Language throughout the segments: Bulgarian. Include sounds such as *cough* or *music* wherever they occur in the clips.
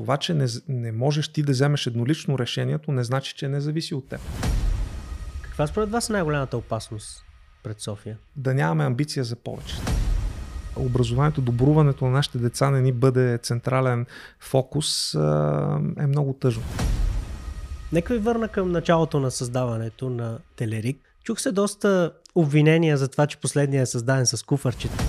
това, че не, не можеш ти да вземеш еднолично решението, не значи, че не зависи от теб. Каква според вас е най-голямата опасност пред София? Да нямаме амбиция за повече. Образованието, добруването на нашите деца не ни бъде централен фокус е много тъжно. Нека ви върна към началото на създаването на Телерик. Чух се доста обвинения за това, че последният е създаден с куфарчета.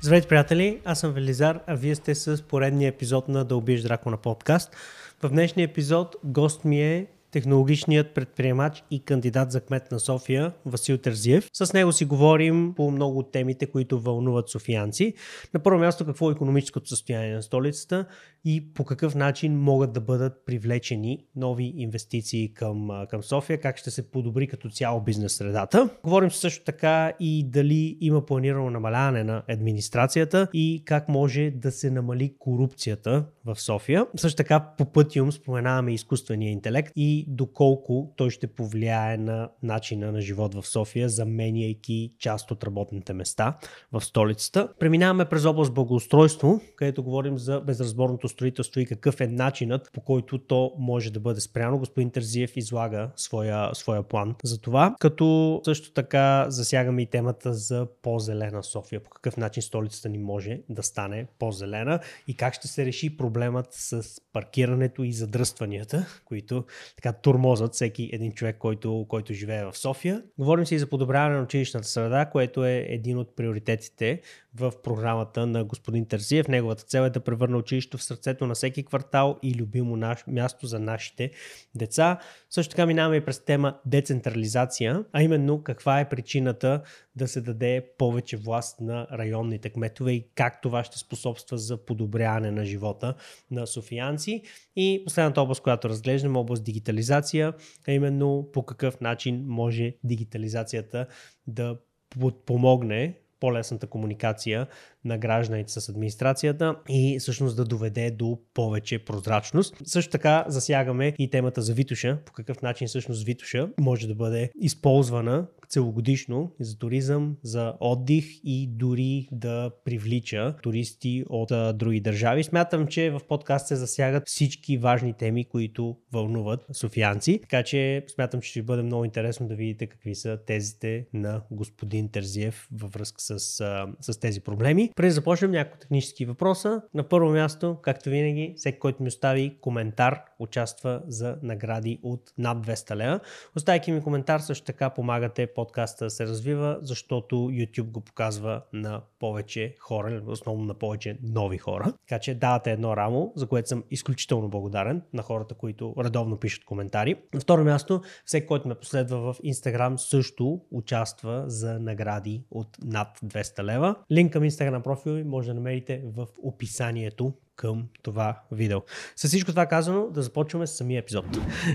Здравейте, приятели! Аз съм Велизар, а вие сте с поредния епизод на Да убиеш дракона подкаст. В днешния епизод гост ми е технологичният предприемач и кандидат за кмет на София Васил Терзиев. С него си говорим по много от темите, които вълнуват софиянци. На първо място какво е економическото състояние на столицата и по какъв начин могат да бъдат привлечени нови инвестиции към, към София, как ще се подобри като цяло бизнес средата. Говорим също така и дали има планирано намаляване на администрацията и как може да се намали корупцията в София. Също така по пътиум споменаваме изкуствения интелект и доколко той ще повлияе на начина на живот в София, заменяйки част от работните места в столицата. Преминаваме през област благоустройство, където говорим за безразборното строителство и какъв е начинът по който то може да бъде спряно. Господин Терзиев излага своя, своя план за това, като също така засягаме и темата за по-зелена София, по какъв начин столицата ни може да стане по-зелена и как ще се реши проблемът с паркирането и задръстванията, които така турмозът всеки един човек, който, който живее в София. Говорим си и за подобряване на училищната среда, което е един от приоритетите в програмата на господин Тързиев. Неговата цел е да превърне училището в сърцето на всеки квартал и любимо наш, място за нашите деца. Също така минаваме и през тема децентрализация, а именно каква е причината да се даде повече власт на районните кметове и как това ще способства за подобряване на живота на софиянци. И последната област, която разглеждаме, област дигитализация, а именно по какъв начин може дигитализацията да подпомогне по-лесната комуникация на гражданите с администрацията и всъщност да доведе до повече прозрачност. Също така засягаме и темата за Витуша, по какъв начин всъщност Витуша може да бъде използвана целогодишно за туризъм, за отдих и дори да привлича туристи от а, други държави. Смятам, че в подкаст се засягат всички важни теми, които вълнуват софиянци, така че смятам, че ще бъде много интересно да видите какви са тезите на господин Терзиев във връзка с, а, с тези проблеми. Преди да започнем няколко технически въпроса. На първо място, както винаги, всеки, който ми остави коментар, участва за награди от над 200 лева. Оставяйки ми коментар, също така помагате подкаста да се развива, защото YouTube го показва на повече хора, основно на повече нови хора. Така че давате едно рамо, за което съм изключително благодарен на хората, които редовно пишат коментари. На второ място, всеки, който ме последва в Instagram, също участва за награди от над 200 лева. Линк към Instagram профил може да намерите в описанието към това видео. С всичко това казано, да започваме с самия епизод.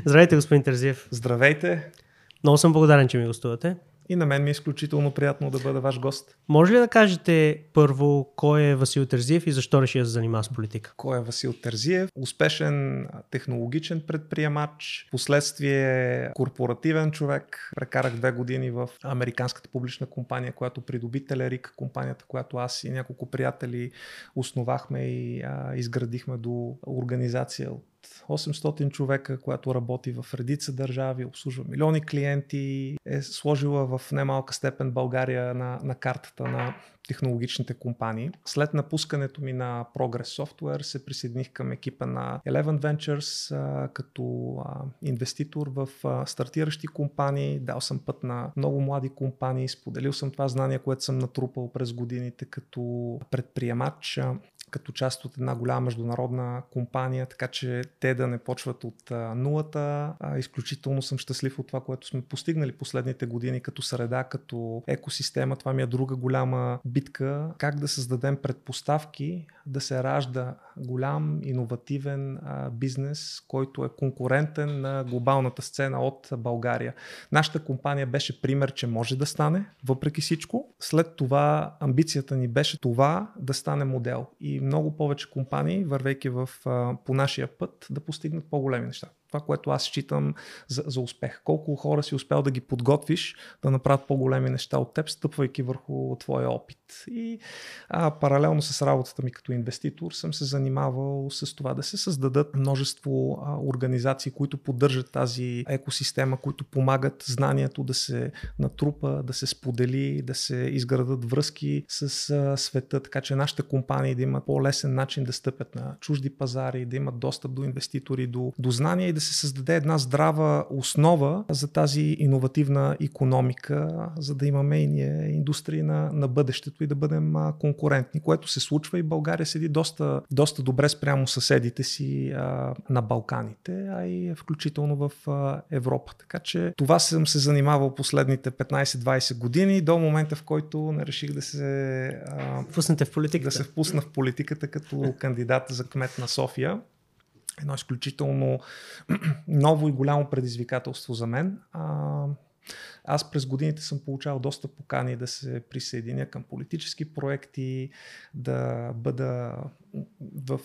Здравейте, господин Терзиев. Здравейте. Много съм благодарен, че ми гостувате. И на мен ми е изключително приятно да бъда ваш гост. Може ли да кажете първо кой е Васил Терзиев и защо реши да се занимава с политика? Кой е Васил Терзиев? Успешен технологичен предприемач, последствие корпоративен човек. Прекарах две години в американската публична компания, която придоби Телерик, компанията, която аз и няколко приятели основахме и а, изградихме до организация 800 човека, която работи в редица държави, обслужва милиони клиенти, е сложила в немалка степен България на, на картата на технологичните компании. След напускането ми на Progress Software се присъединих към екипа на Eleven Ventures а, като а, инвеститор в а, стартиращи компании. Дал съм път на много млади компании, споделил съм това знание, което съм натрупал през годините като предприемач като част от една голяма международна компания, така че те да не почват от нулата. Изключително съм щастлив от това, което сме постигнали последните години като среда, като екосистема. Това ми е друга голяма битка. Как да създадем предпоставки да се ражда голям, иновативен а, бизнес, който е конкурентен на глобалната сцена от България. Нашата компания беше пример, че може да стане, въпреки всичко. След това амбицията ни беше това да стане модел. И много повече компании, вървейки в, а, по нашия път, да постигнат по-големи неща. Това, което аз считам за, за успех. Колко хора си успял да ги подготвиш да направят по-големи неща от теб, стъпвайки върху твоя опит. И а, паралелно с работата ми като инвеститор съм се занимавал с това да се създадат множество а, организации, които поддържат тази екосистема, които помагат знанието да се натрупа, да се сподели, да се изградат връзки с а, света, така че нашите компании да имат по-лесен начин да стъпят на чужди пазари, да имат достъп до инвеститори, до, до знания и да се създаде една здрава основа за тази иновативна економика, за да имаме и ние индустрии на, на бъдещето и да бъдем конкурентни, което се случва и България седи доста, доста добре спрямо съседите си а, на Балканите, а и включително в а, Европа. Така че това съм се занимавал последните 15-20 години до момента, в който не реших да се... А, в политиката. Да се впусна в политиката като кандидат за кмет на София едно изключително *clears throat* ново и голямо предизвикателство за мен. А, аз през годините съм получавал доста покани да се присъединя към политически проекти, да бъда в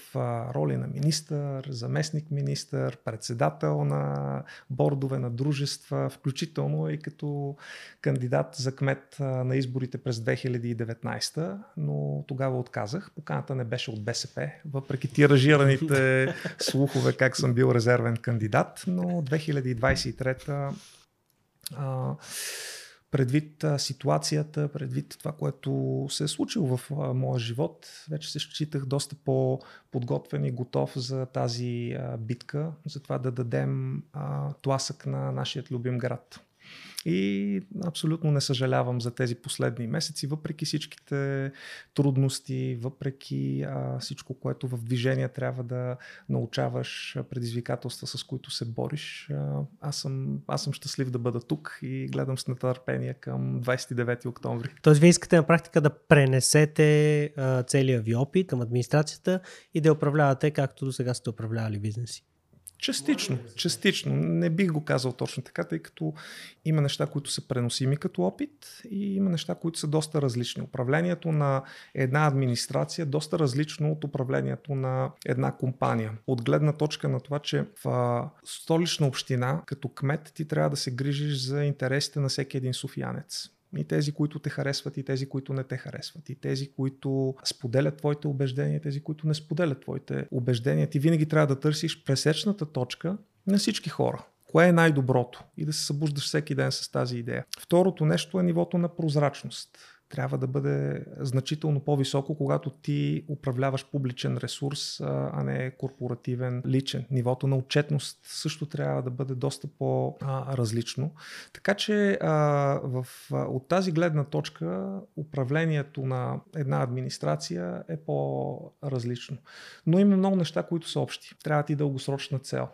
роли на министър, заместник министър, председател на бордове на дружества, включително и като кандидат за кмет на изборите през 2019, но тогава отказах. Поканата не беше от БСП, въпреки тиражираните *laughs* слухове как съм бил резервен кандидат, но 2023 а, предвид а, ситуацията, предвид това, което се е случило в а, моя живот, вече се считах доста по-подготвен и готов за тази а, битка, за това да дадем а, тласък на нашия любим град. И абсолютно не съжалявам за тези последни месеци, въпреки всичките трудности, въпреки а, всичко, което в движение трябва да научаваш, предизвикателства, с които се бориш. А, аз, съм, аз съм щастлив да бъда тук и гледам с нетърпение към 29 октомври. Тоест, вие искате на практика да пренесете а, целия ви опит към администрацията и да управлявате както до сега сте управлявали бизнеси. Частично, частично. Не бих го казал точно така, тъй като има неща, които са преносими като опит и има неща, които са доста различни. Управлението на една администрация е доста различно от управлението на една компания. От гледна точка на това, че в столична община, като кмет, ти трябва да се грижиш за интересите на всеки един софиянец. И тези, които те харесват, и тези, които не те харесват. И тези, които споделят твоите убеждения, и тези, които не споделят твоите убеждения. Ти винаги трябва да търсиш пресечната точка на всички хора. Кое е най-доброто? И да се събуждаш всеки ден с тази идея. Второто нещо е нивото на прозрачност трябва да бъде значително по-високо, когато ти управляваш публичен ресурс, а не корпоративен, личен. Нивото на отчетност също трябва да бъде доста по-различно. Така че в, от тази гледна точка управлението на една администрация е по-различно. Но има много неща, които са общи. Трябва ти дългосрочна цел.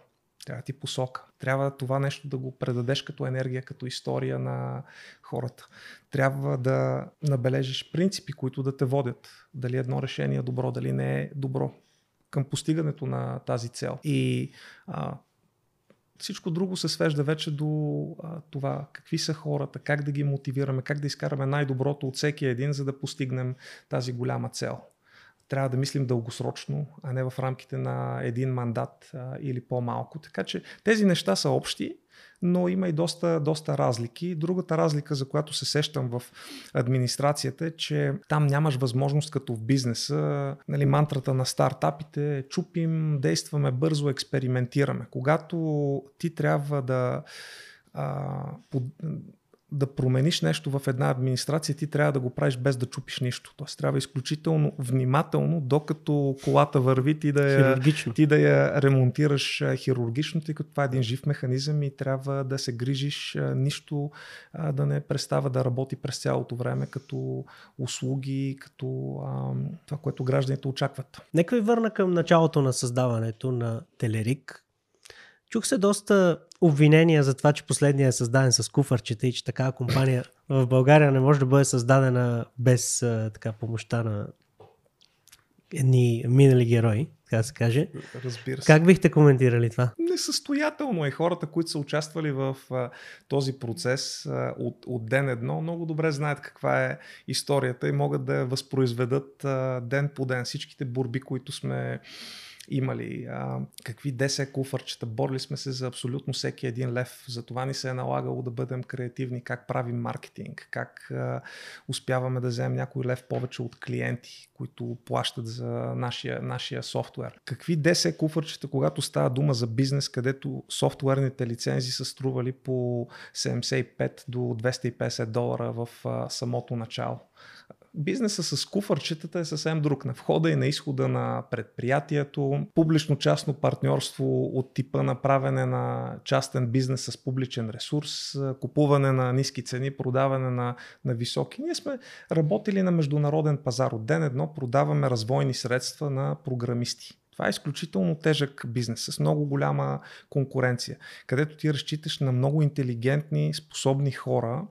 Трябва ти посока. Трябва това нещо да го предадеш като енергия, като история на хората. Трябва да набележиш принципи, които да те водят. Дали едно решение е добро, дали не е добро към постигането на тази цел. И а, всичко друго се свежда вече до а, това какви са хората, как да ги мотивираме, как да изкараме най-доброто от всеки един, за да постигнем тази голяма цел трябва да мислим дългосрочно, а не в рамките на един мандат а, или по-малко. Така че тези неща са общи, но има и доста, доста разлики. Другата разлика, за която се сещам в администрацията е, че там нямаш възможност като в бизнеса, нали, мантрата на стартапите, е, чупим, действаме бързо, експериментираме. Когато ти трябва да а, под, да промениш нещо в една администрация, ти трябва да го правиш без да чупиш нищо. Тоест трябва изключително внимателно, докато колата върви, ти да я, ти да я ремонтираш хирургично, тъй като това е един жив механизъм и трябва да се грижиш нищо да не престава да работи през цялото време като услуги, като това, което гражданите очакват. Нека ви върна към началото на създаването на Телерик. Чух се доста обвинения за това, че последния е създаден с куфарчета и че такава компания в България не може да бъде създадена без така помощта на едни минали герои, така да се каже. Разбира се. Как бихте коментирали това? Несъстоятелно е. Хората, които са участвали в а, този процес а, от, от ден едно, много добре знаят каква е историята и могат да възпроизведат а, ден по ден. Всичките борби, които сме имали, а, какви 10 куфърчета, борили сме се за абсолютно всеки един лев. За това ни се е налагало да бъдем креативни, как правим маркетинг, как а, успяваме да вземем някой лев повече от клиенти, които плащат за нашия, нашия софтуер. Какви 10 куфърчета, когато става дума за бизнес, където софтуерните лицензи са стрували по 75 до 250 долара в а, самото начало бизнеса с куфарчетата е съвсем друг. На входа и на изхода на предприятието, публично-частно партньорство от типа на правене на частен бизнес с публичен ресурс, купуване на ниски цени, продаване на, на високи. Ние сме работили на международен пазар. От ден едно продаваме развойни средства на програмисти. Това е изключително тежък бизнес с много голяма конкуренция, където ти разчиташ на много интелигентни, способни хора,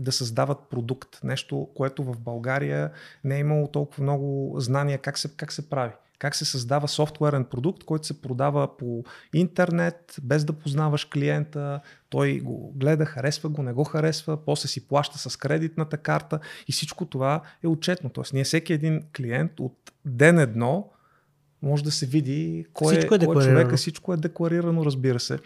да създават продукт. Нещо, което в България не е имало толкова много знания как се, как се прави. Как се създава софтуерен продукт, който се продава по интернет, без да познаваш клиента. Той го гледа, харесва го, не го харесва, после си плаща с кредитната карта и всичко това е отчетно. Тоест, ние всеки един клиент от ден едно може да се види кой е, е, кой е човека, всичко е декларирано, разбира се.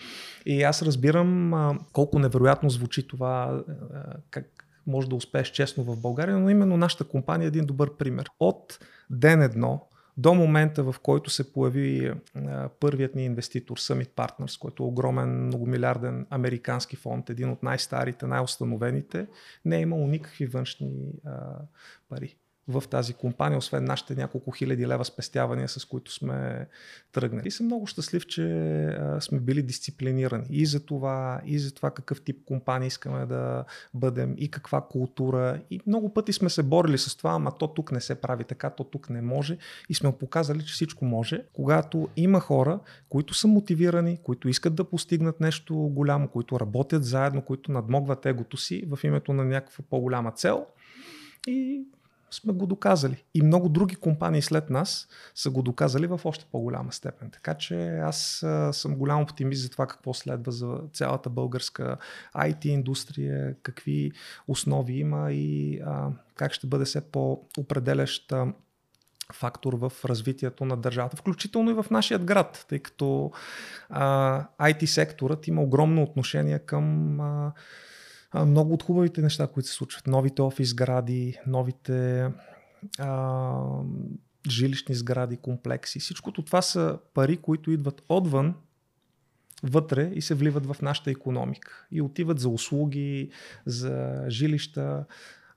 И аз разбирам а, колко невероятно звучи това, а, как може да успееш честно в България, но именно нашата компания е един добър пример. От ден едно до момента, в който се появи а, първият ни инвеститор Summit Partners, който е огромен многомилиарден американски фонд, един от най-старите, най-установените, не е имало никакви външни а, пари в тази компания, освен нашите няколко хиляди лева спестявания, с които сме тръгнали. И съм много щастлив, че сме били дисциплинирани и за това, и за това какъв тип компания искаме да бъдем и каква култура. И много пъти сме се борили с това, ама то тук не се прави така, то тук не може. И сме показали, че всичко може, когато има хора, които са мотивирани, които искат да постигнат нещо голямо, които работят заедно, които надмогват егото си в името на някаква по-голяма цел. И сме го доказали. И много други компании след нас са го доказали в още по-голяма степен. Така че аз съм голям оптимист за това какво следва за цялата българска IT индустрия, какви основи има и а, как ще бъде все по-определящ фактор в развитието на държавата, включително и в нашия град, тъй като а, IT секторът има огромно отношение към а, много от хубавите неща, които се случват. Новите офис сгради, новите а, жилищни сгради, комплекси. Всичкото това са пари, които идват отвън, вътре и се вливат в нашата економика. И отиват за услуги, за жилища.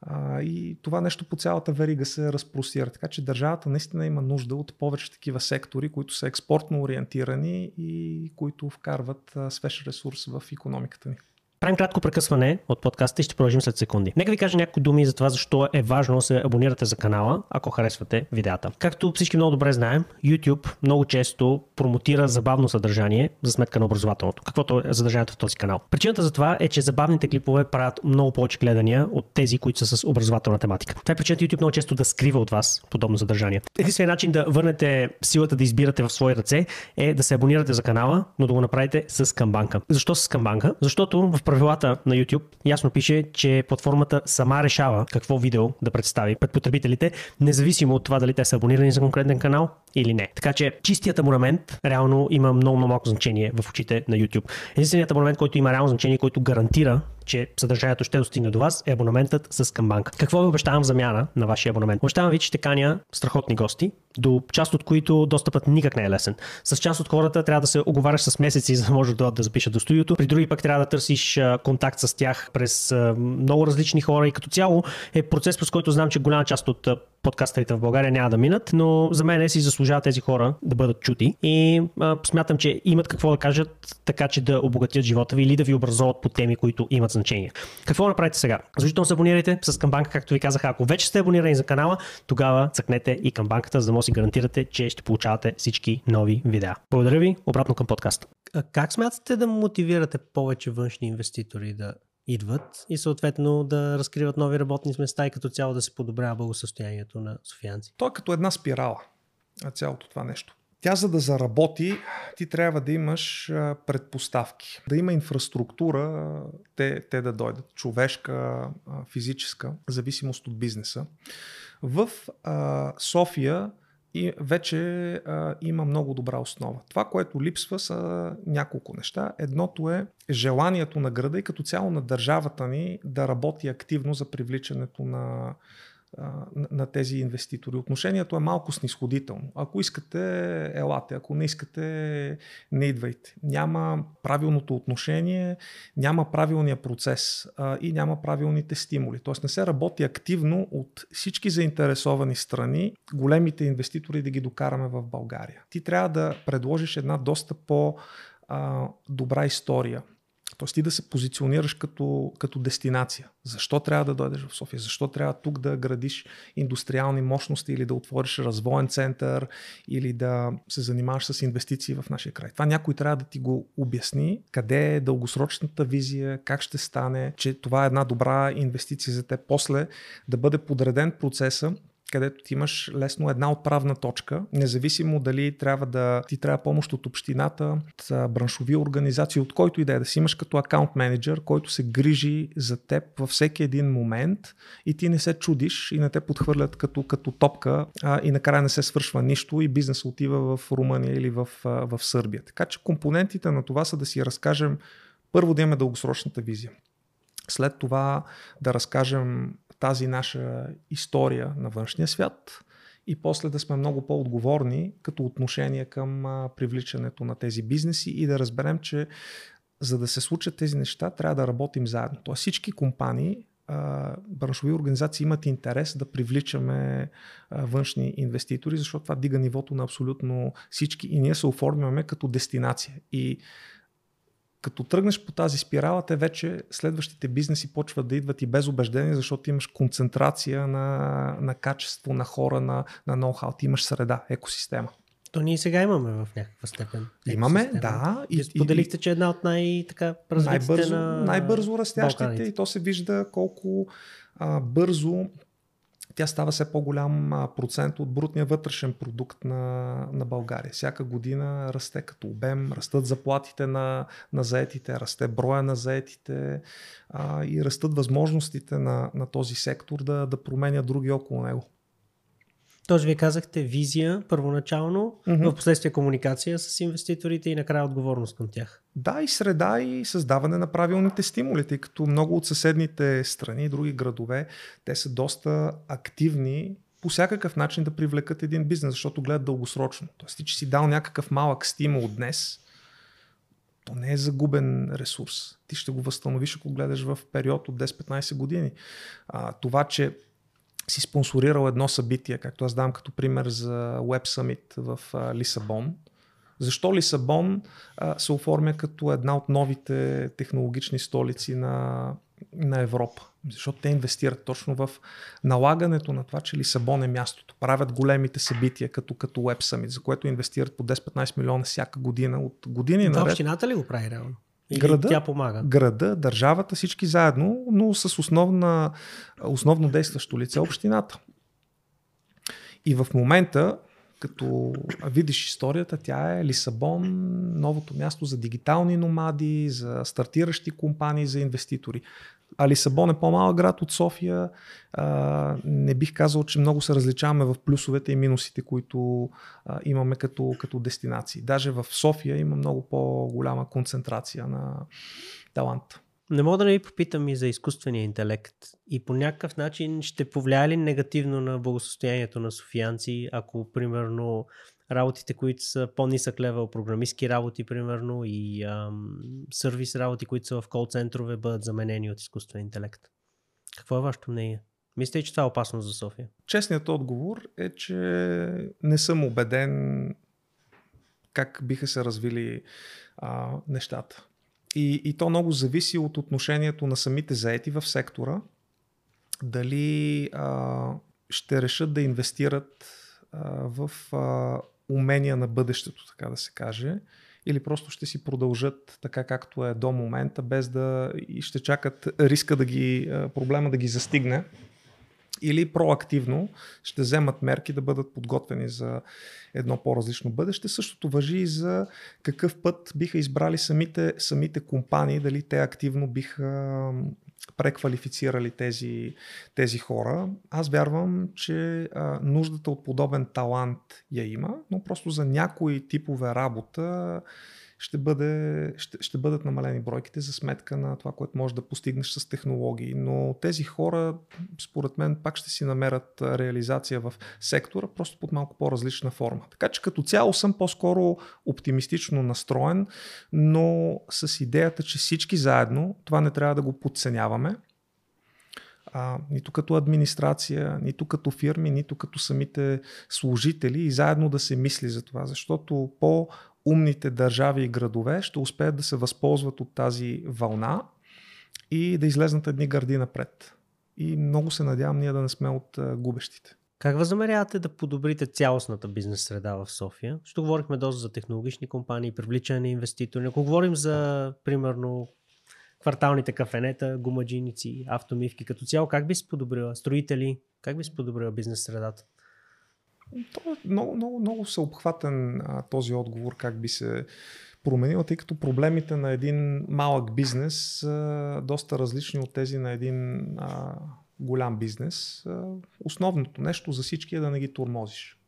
А, и това нещо по цялата верига се разпростира. Така че държавата наистина има нужда от повече такива сектори, които са експортно ориентирани и които вкарват свеж ресурс в економиката ни. Правим кратко прекъсване от подкаста и ще продължим след секунди. Нека ви кажа някои думи за това, защо е важно да се абонирате за канала, ако харесвате видеята. Както всички много добре знаем, YouTube много често промотира забавно съдържание за сметка на образователното, каквото е съдържанието в този канал. Причината за това е, че забавните клипове правят много повече гледания от тези, които са с образователна тематика. Това е причината YouTube много често да скрива от вас подобно съдържание. Единственият начин да върнете силата да избирате в свои ръце е да се абонирате за канала, но да го направите с камбанка. Защо с камбанка? Защото в правилата на YouTube ясно пише, че платформата сама решава какво видео да представи пред потребителите, независимо от това дали те са абонирани за конкретен канал или не. Така че чистият абонамент реално има много, много малко значение в очите на YouTube. Единственият абонамент, който има реално значение, който гарантира, че съдържанието ще достигне до вас, е абонаментът с камбанка. Какво ви обещавам в замяна на вашия абонамент? Обещавам ви, че ще каня страхотни гости, до част от които достъпът никак не е лесен. С част от хората трябва да се оговаряш с месеци, *laughs* за да може да, да запишат до студиото. При други пък трябва да търсиш контакт с тях през много различни хора и като цяло е процес, през който знам, че голяма част от подкастерите в България няма да минат, но за мен си заслужават тези хора да бъдат чути и а, смятам, че имат какво да кажат, така че да обогатят живота ви или да ви образуват по теми, които имат значение. Какво направите сега? Задължително се абонирайте с камбанка, както ви казах. Ако вече сте абонирани за канала, тогава цъкнете и камбанката, за да може да си гарантирате, че ще получавате всички нови видеа. Благодаря ви, обратно към подкаста. А как смятате да мотивирате повече външни инвеститори да идват и съответно да разкриват нови работни места и като цяло да се подобрява благосъстоянието на софиянци. То е като една спирала, цялото това нещо. Тя за да заработи, ти трябва да имаш предпоставки. Да има инфраструктура, те, те да дойдат, човешка, физическа, зависимост от бизнеса. В а, София и вече а, има много добра основа. Това, което липсва са няколко неща. Едното е желанието на града и като цяло на държавата ни да работи активно за привличането на на тези инвеститори. Отношението е малко снисходително. Ако искате, елате. Ако не искате, не идвайте. Няма правилното отношение, няма правилния процес и няма правилните стимули. Тоест не се работи активно от всички заинтересовани страни, големите инвеститори да ги докараме в България. Ти трябва да предложиш една доста по- добра история Тоест ти да се позиционираш като, като дестинация. Защо трябва да дойдеш в София? Защо трябва тук да градиш индустриални мощности или да отвориш развоен център или да се занимаваш с инвестиции в нашия край? Това някой трябва да ти го обясни, къде е дългосрочната визия, как ще стане, че това е една добра инвестиция за те. После да бъде подреден процеса където ти имаш лесно една отправна точка, независимо дали трябва да ти трябва помощ от общината, от браншови организации, от който и да е, да си имаш като акаунт менеджер, който се грижи за теб във всеки един момент и ти не се чудиш и не те подхвърлят като, като топка а, и накрая не се свършва нищо и бизнес отива в Румъния или в, в Сърбия. Така че компонентите на това са да си разкажем първо да имаме дългосрочната визия. След това да разкажем тази наша история на външния свят и после да сме много по-отговорни като отношение към привличането на тези бизнеси и да разберем, че за да се случат тези неща, трябва да работим заедно. Тоест всички компании, браншови организации имат интерес да привличаме външни инвеститори, защото това дига нивото на абсолютно всички и ние се оформяме като дестинация. И като тръгнеш по тази спирала, те вече следващите бизнеси почват да идват и без убеждение, защото имаш концентрация на, на качество, на хора, на, на ноу-хау. Ти имаш среда, екосистема. То ние сега имаме в някаква степен. Имаме, да. И, споделихте, че е една от най-така най-бързо, на... най-бързо растящите Балканите. и то се вижда колко а, бързо тя става все по-голям процент от брутния вътрешен продукт на, на България. Всяка година расте като обем, растат заплатите на, на заетите, расте броя на заетите а, и растат възможностите на, на този сектор да, да променя други около него. Тоест, вие казахте визия първоначално, mm-hmm. в последствие комуникация с инвеститорите и накрая отговорност към тях. Да, и среда и създаване на правилните стимули, тъй като много от съседните страни, други градове, те са доста активни по всякакъв начин да привлекат един бизнес, защото гледат дългосрочно. Тоест, ти, че си дал някакъв малък стимул днес, то не е загубен ресурс. Ти ще го възстановиш, ако гледаш в период от 10-15 години. А, това, че си спонсорирал едно събитие, както аз дам като пример за Web Summit в Лисабон. Защо Лисабон а, се оформя като една от новите технологични столици на, на Европа? Защото те инвестират точно в налагането на това, че Лисабон е мястото. Правят големите събития, като, като Web Summit, за което инвестират по 10-15 милиона всяка година. От години наред. общината ли го прави реално? Или града, тя помага? Града, държавата, всички заедно, но с основна, основно действащо лице общината. И в момента, като видиш историята, тя е Лисабон, новото място за дигитални номади, за стартиращи компании, за инвеститори. А Лисабон е по-малък град от София. А, не бих казал, че много се различаваме в плюсовете и минусите, които а, имаме като, като дестинации. Даже в София има много по-голяма концентрация на талант. Не мога да не ви попитам и за изкуствения интелект. И по някакъв начин ще повлияе ли негативно на благосостоянието на софиянци, ако примерно работите, които са по-нисък левел, програмистски работи, примерно, и ам, сервис работи, които са в кол центрове, бъдат заменени от изкуствен интелект. Какво е вашето мнение? Мислите, че това е опасно за София? Честният отговор е, че не съм убеден как биха се развили а, нещата. И, и то много зависи от отношението на самите заети в сектора. Дали а, ще решат да инвестират а, в а, умения на бъдещето, така да се каже, или просто ще си продължат така както е до момента, без да и ще чакат риска да ги, проблема да ги застигне, или проактивно ще вземат мерки да бъдат подготвени за едно по-различно бъдеще. Същото въжи и за какъв път биха избрали самите, самите компании, дали те активно биха преквалифицирали тези, тези хора. Аз вярвам, че а, нуждата от подобен талант я има, но просто за някои типове работа ще, бъде, ще, ще бъдат намалени бройките за сметка на това, което можеш да постигнеш с технологии. Но тези хора, според мен, пак ще си намерят реализация в сектора, просто под малко по-различна форма. Така че като цяло съм по-скоро оптимистично настроен, но с идеята, че всички заедно, това не трябва да го подценяваме, а, нито като администрация, нито като фирми, нито като самите служители и заедно да се мисли за това, защото по умните държави и градове ще успеят да се възползват от тази вълна и да излезнат едни гърди напред. И много се надявам ние да не сме от губещите. Как възнамерявате да подобрите цялостната бизнес среда в София? Ще говорихме доста за технологични компании, привличане на инвеститори. Ако говорим за, примерно, кварталните кафенета, гумаджиници, автомивки, като цяло, как би се подобрила? Строители, как би се подобрила бизнес средата? То е много, много, много съобхватен този отговор, как би се променил, тъй като проблемите на един малък бизнес са доста различни от тези на един голям бизнес. Основното нещо за всички е да не ги турмозиш.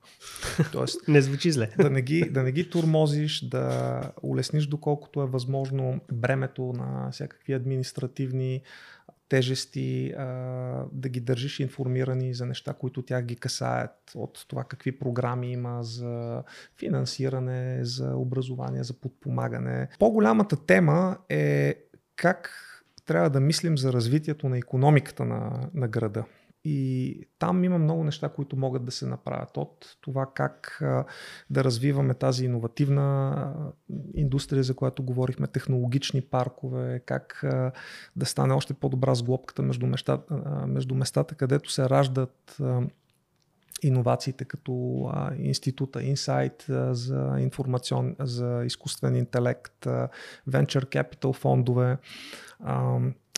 Тоест, не звучи зле. Да не, ги, да не ги турмозиш, да улесниш доколкото е възможно бремето на всякакви административни тежести, а, да ги държиш информирани за неща, които тях ги касаят, от това какви програми има за финансиране, за образование, за подпомагане. По-голямата тема е как трябва да мислим за развитието на економиката на, на града. И там има много неща, които могат да се направят. От това как да развиваме тази иновативна индустрия, за която говорихме, технологични паркове, как да стане още по-добра сглобката между местата, между местата където се раждат иновациите като института Insight за информацион, за изкуствен интелект, а, Venture Capital фондове.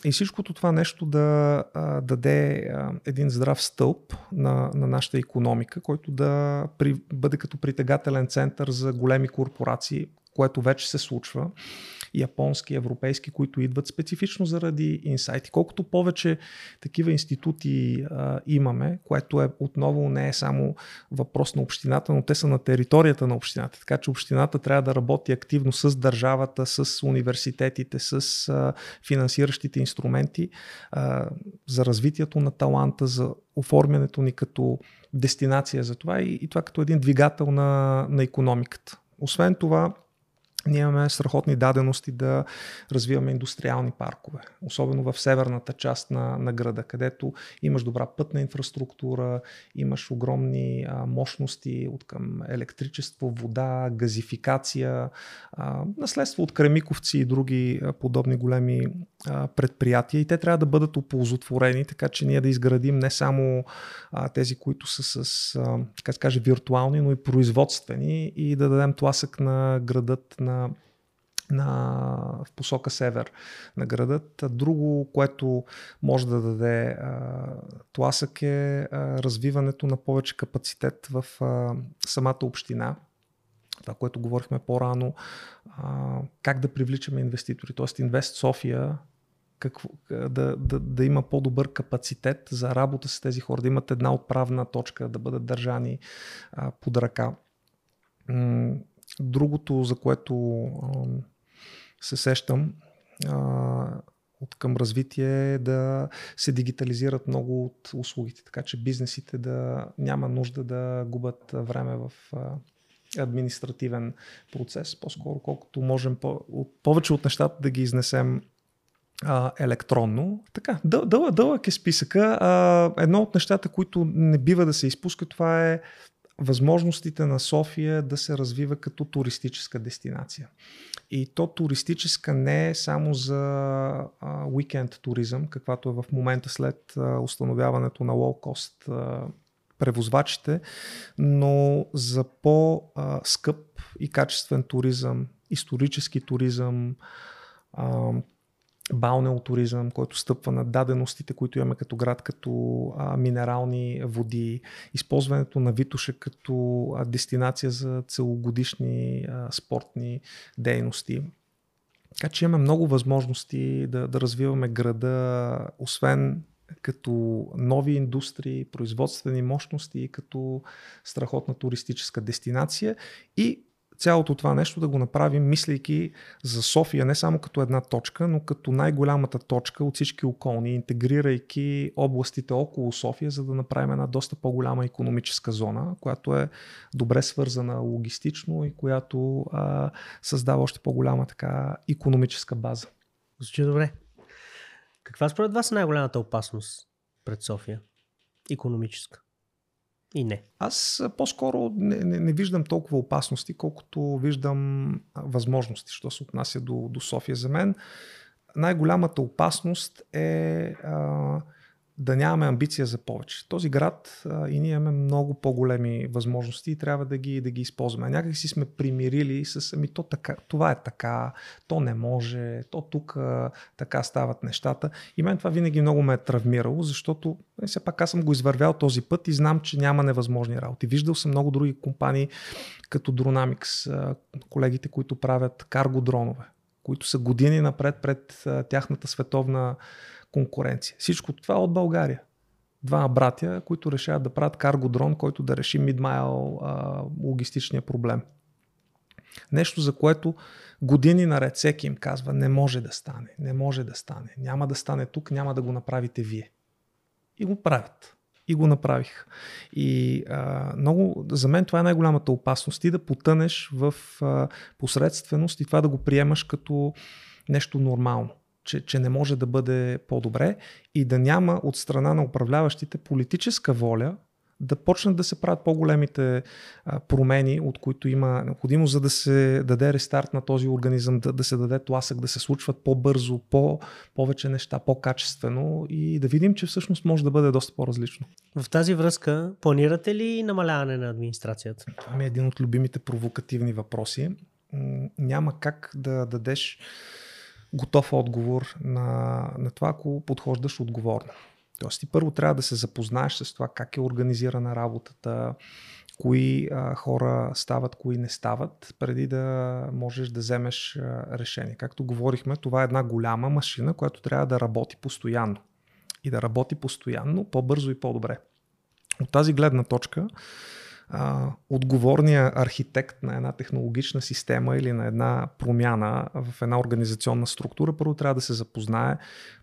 И всичкото това нещо да а, даде а, един здрав стълб на, на нашата економика, който да при, бъде като притегателен център за големи корпорации, което вече се случва японски, европейски, които идват специфично заради инсайти. Колкото повече такива институти а, имаме, което е отново не е само въпрос на общината, но те са на територията на общината. Така че общината трябва да работи активно с държавата, с университетите, с а, финансиращите инструменти а, за развитието на таланта, за оформянето ни като дестинация за това и, и това като един двигател на, на економиката. Освен това, ние имаме страхотни дадености да развиваме индустриални паркове, особено в северната част на, на града, където имаш добра пътна инфраструктура, имаш огромни а, мощности от към електричество, вода, газификация, а, наследство от Кремиковци и други а, подобни големи предприятия и те трябва да бъдат оползотворени, така че ние да изградим не само а, тези, които са с, а, така се каже, виртуални, но и производствени и да дадем тласък на градът, на, на, в посока север на градът. Друго, което може да даде а, тласък е а, развиването на повече капацитет в а, самата община това, което говорихме по-рано, а, как да привличаме инвеститори. Тоест Инвест София какво, да, да, да има по-добър капацитет за работа с тези хора, да имат една отправна точка, да бъдат държани а, под ръка. Другото, за което а, се сещам а, от към развитие е да се дигитализират много от услугите, така че бизнесите да няма нужда да губят време в административен процес, по-скоро колкото можем по- от, повече от нещата да ги изнесем а, електронно. Така, дъл, дълъг, дълъг е списъка. А, едно от нещата, които не бива да се изпуска, това е възможностите на София да се развива като туристическа дестинация. И то туристическа не е само за уикенд туризъм, каквато е в момента след а, установяването на лоукост превозвачите, но за по-скъп и качествен туризъм, исторически туризъм, балнеотуризъм, който стъпва на даденостите, които имаме като град, като а, минерални води, използването на Витоша като а, дестинация за целогодишни а, спортни дейности. Така че имаме много възможности да, да развиваме града, освен като нови индустрии, производствени мощности като страхотна туристическа дестинация и цялото това нещо да го направим, мислейки за София не само като една точка, но като най-голямата точка от всички околни, интегрирайки областите около София, за да направим една доста по-голяма економическа зона, която е добре свързана логистично и която а, създава още по-голяма така економическа база. Звучи добре. Каква според вас е най-голямата опасност пред София? Економическа. И не. Аз по-скоро не, не, не виждам толкова опасности, колкото виждам възможности, що се отнася до, до София. За мен най-голямата опасност е а, да нямаме амбиция за повече. Този град а, и ние имаме много по-големи възможности и трябва да ги, да ги използваме. Някак си сме примирили с ами то така, това е така, то не може, то тук а, така стават нещата. И мен това винаги много ме е травмирало, защото е, все пак аз съм го извървял този път и знам, че няма невъзможни работи. Виждал съм много други компании, като Dronamics, а, колегите, които правят карго дронове, които са години напред пред а, тяхната световна конкуренция. Всичко това от България. Два братя, които решават да правят карго дрон, който да реши мидмайл логистичния проблем. Нещо, за което години наред всеки им казва, не може да стане, не може да стане, няма да стане тук, няма да го направите вие. И го правят. И го направих. И а, много, за мен това е най-голямата опасност. Ти да потънеш в а, посредственост и това да го приемаш като нещо нормално че, че не може да бъде по-добре и да няма от страна на управляващите политическа воля да почнат да се правят по-големите промени, от които има необходимост, за да се даде рестарт на този организъм, да, да се даде тласък, да се случват по-бързо, по, повече неща, по-качествено и да видим, че всъщност може да бъде доста по-различно. В тази връзка, планирате ли намаляване на администрацията? Това е един от любимите провокативни въпроси. Няма как да дадеш готов отговор на, на това, ако подхождаш отговорно. Тоест ти първо трябва да се запознаеш с това как е организирана работата, кои а, хора стават, кои не стават, преди да можеш да вземеш а, решение. Както говорихме, това е една голяма машина, която трябва да работи постоянно. И да работи постоянно, по-бързо и по-добре. От тази гледна точка, а, отговорния архитект на една технологична система или на една промяна в една организационна структура, първо трябва да се запознае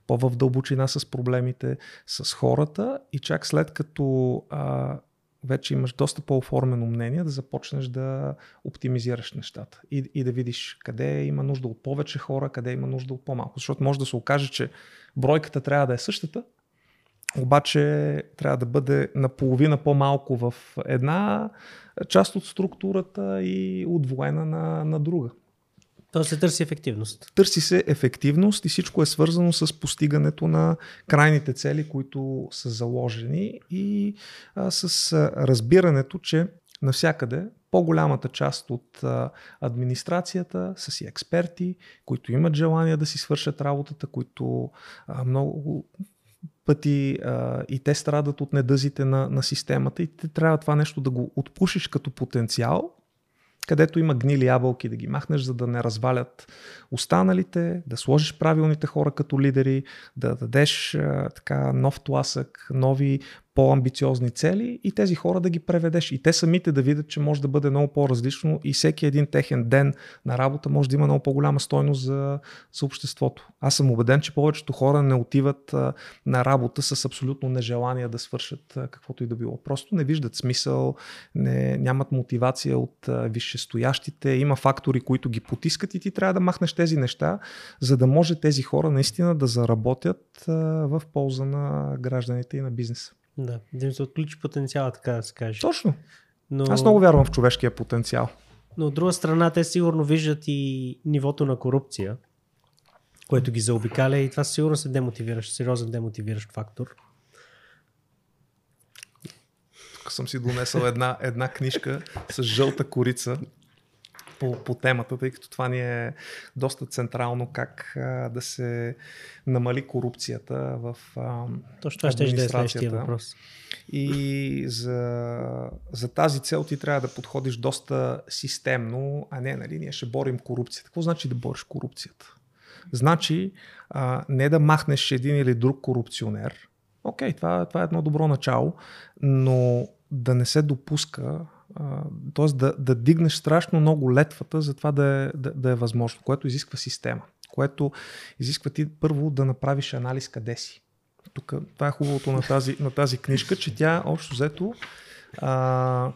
по-в дълбочина с проблемите, с хората и чак след като а, вече имаш доста по-оформено мнение, да започнеш да оптимизираш нещата и, и да видиш къде има нужда от повече хора, къде има нужда от по-малко. Защото може да се окаже, че бройката трябва да е същата, обаче трябва да бъде наполовина по-малко в една част от структурата и отвоена на, на друга. То се търси ефективност. Търси се ефективност и всичко е свързано с постигането на крайните цели, които са заложени и а, с разбирането, че навсякъде по-голямата част от а, администрацията са си експерти, които имат желание да си свършат работата, които а, много пъти а, и те страдат от недъзите на, на системата. И те трябва това нещо да го отпушиш като потенциал, където има гнили ябълки, да ги махнеш, за да не развалят останалите, да сложиш правилните хора като лидери, да дадеш а, така нов тласък, нови по-амбициозни цели и тези хора да ги преведеш. И те самите да видят, че може да бъде много по-различно и всеки един техен ден на работа може да има много по-голяма стойност за, за обществото. Аз съм убеден, че повечето хора не отиват а, на работа с абсолютно нежелание да свършат а, каквото и да било. Просто не виждат смисъл, не, нямат мотивация от висшестоящите, има фактори, които ги потискат и ти трябва да махнеш тези неща, за да може тези хора наистина да заработят а, в полза на гражданите и на бизнеса. Да, да им се отключи потенциала, така да се каже. Точно. Но... Аз много вярвам в човешкия потенциал. Но от друга страна, те сигурно виждат и нивото на корупция, което ги заобикаля и това сигурно се демотивираш, сериозен демотивиращ фактор. Тук съм си донесъл една, една книжка с жълта корица по, по темата, тъй като това ни е доста централно как а, да се намали корупцията в а, Точно това ще е следващия въпрос. И за, за тази цел ти трябва да подходиш доста системно, а не, нали, ние ще борим корупцията. Какво значи да бориш корупцията? Значи а, не да махнеш един или друг корупционер. Окей, това, това е едно добро начало, но да не се допуска т.е. Да, да дигнеш страшно много летвата за това да е, да, да е възможно, което изисква система, което изисква ти първо да направиш анализ къде си. Тук, това е хубавото на тази, на тази книжка, че тя общо взето а,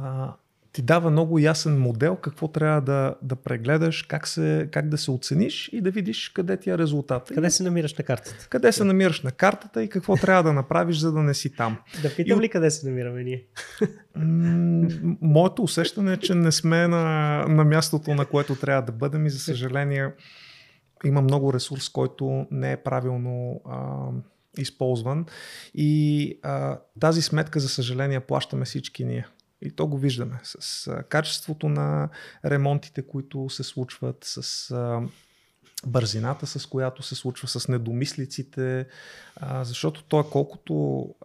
а, ти дава много ясен модел какво трябва да, да прегледаш, как, се, как да се оцениш и да видиш къде ти е резултат. Къде се намираш на картата? Къде се намираш на картата и какво трябва да направиш, за да не си там. Да питам и... ли къде се намираме ние? Моето усещане е, че не сме на, на мястото, на което трябва да бъдем и за съжаление има много ресурс, който не е правилно а, използван и а, тази сметка, за съжаление, плащаме всички ние. И то го виждаме с качеството на ремонтите, които се случват, с бързината, с която се случва, с недомислиците, защото то е колкото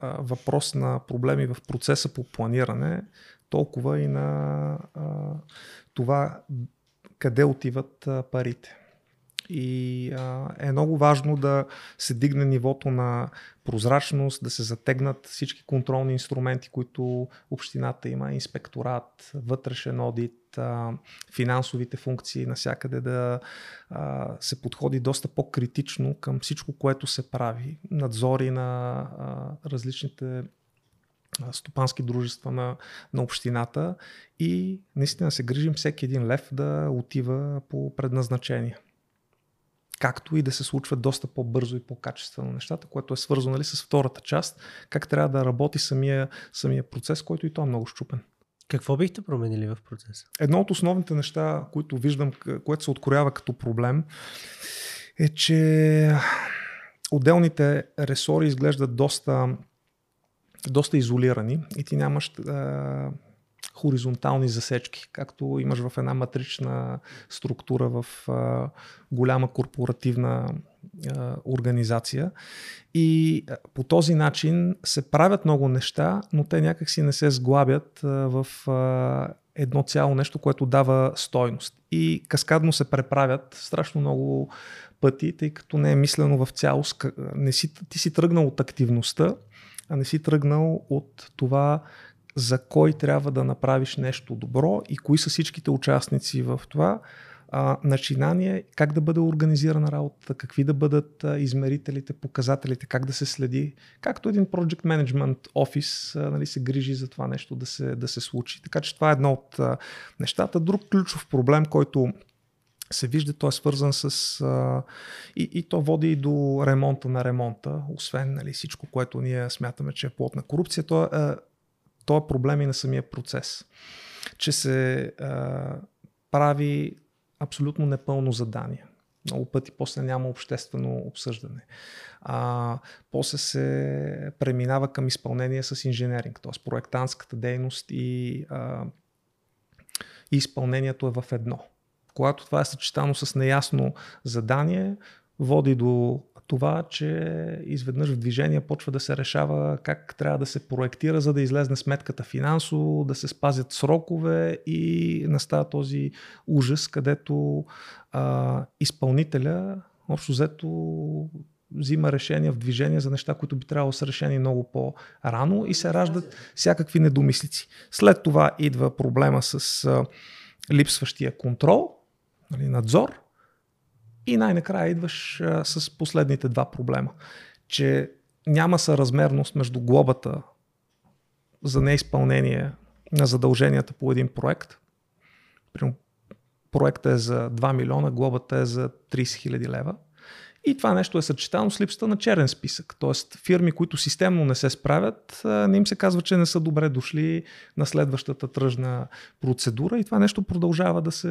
въпрос на проблеми в процеса по планиране, толкова и на това къде отиват парите. И а, е много важно да се дигне нивото на прозрачност, да се затегнат всички контролни инструменти, които общината има, инспекторат, вътрешен одит, а, финансовите функции, насякъде да а, се подходи доста по-критично към всичко, което се прави. Надзори на а, различните стопански дружества на, на общината и наистина се грижим всеки един лев да отива по предназначение както и да се случват доста по-бързо и по-качествено нещата, което е свързано нали, с втората част, как трябва да работи самия, самия процес, който и то е много щупен. Какво бихте променили в процеса? Едно от основните неща, които виждам, което се откроява като проблем, е, че отделните ресори изглеждат доста, доста изолирани и ти нямаш хоризонтални засечки, както имаш в една матрична структура в а, голяма корпоративна а, организация. И а, по този начин се правят много неща, но те някакси не се сглабят а, в а, едно цяло нещо, което дава стойност. И каскадно се преправят страшно много пъти, тъй като не е мислено в цялост. Не си, ти си тръгнал от активността, а не си тръгнал от това за кой трябва да направиш нещо добро и кои са всичките участници в това а, начинание, как да бъде организирана работата, какви да бъдат а, измерителите, показателите, как да се следи, както един Project Management офис а, нали, се грижи за това нещо да се, да се случи. Така че това е едно от а, нещата. Друг ключов проблем, който се вижда, той е свързан с... А, и, и то води и до ремонта на ремонта, освен нали, всичко, което ние смятаме, че е плод на корупция. То е то е проблем и на самия процес. Че се а, прави абсолютно непълно задание. Много пъти после няма обществено обсъждане. А, после се преминава към изпълнение с инженеринг, т.е. проектантската дейност и, а, и изпълнението е в едно. Когато това е съчетано с неясно задание, води до това, че изведнъж в движение почва да се решава как трябва да се проектира, за да излезне сметката финансово, да се спазят срокове и настава този ужас, където а, изпълнителя общо взето взима решения в движение за неща, които би трябвало са решени много по-рано и се раждат всякакви недомислици. След това идва проблема с а, липсващия контрол, нали, надзор и най-накрая идваш с последните два проблема. Че няма съразмерност между глобата за неизпълнение на задълженията по един проект. Проектът е за 2 милиона, глобата е за 30 хиляди лева. И това нещо е съчетано с липсата на черен списък. Тоест фирми, които системно не се справят, не им се казва, че не са добре дошли на следващата тръжна процедура и това нещо продължава да се